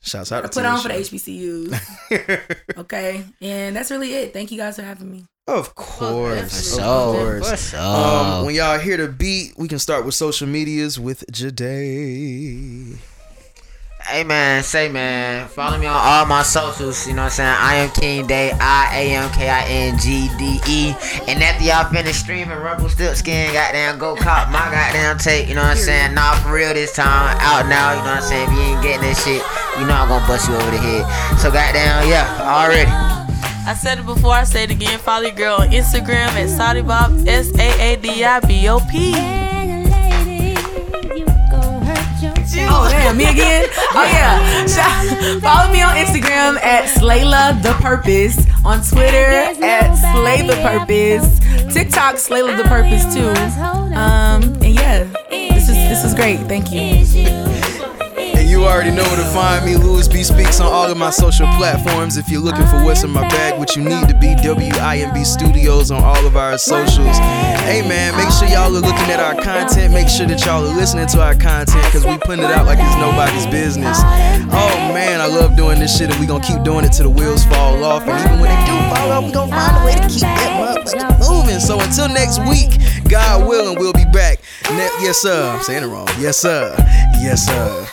S3: Shouts out
S2: I
S3: to
S2: put on for the
S3: Tisha.
S2: HBCUs. okay, and that's really it. Thank you guys for having me.
S3: Of course,
S5: For
S3: of course.
S4: for
S3: Um, when y'all hear the beat, we can start with social medias with Jade.
S4: Hey man, say man, follow me on all my socials. You know what I'm saying? I am King Day, I A M K I N G D E. And after y'all finish streaming Rumpelstiltskin, goddamn, go cop my goddamn tape. You know what I'm saying? Nah, for real this time, out now. You know what I'm saying? If you ain't getting this shit, you know I'm gonna bust you over the head. So goddamn, yeah, already.
S5: I said it before, I say it again. Follow your girl on Instagram at Saadi Bop, S A A D I B O P.
S2: Oh damn, me again? Oh yeah. Shout- Follow me on Instagram at Slayla the Purpose. On Twitter at Slay the Purpose. TikTok Slayla the Purpose too. Um and yeah, this is this is great. Thank you.
S6: You already know where to find me. Louis B Speaks on all of my social platforms. If you're looking for what's in my bag, what you need to be, WIMB Studios on all of our socials. Hey man, make sure y'all are looking at our content. Make sure that y'all are listening to our content because we putting it out like it's nobody's business. Oh man, I love doing this shit and we gonna keep doing it till the wheels fall off. And even when they do fall off, we gonna find a way to keep that motherfucker moving. So until next week, God willing, we'll be back. Ne- yes sir. I'm saying it wrong. Yes sir. Yes sir.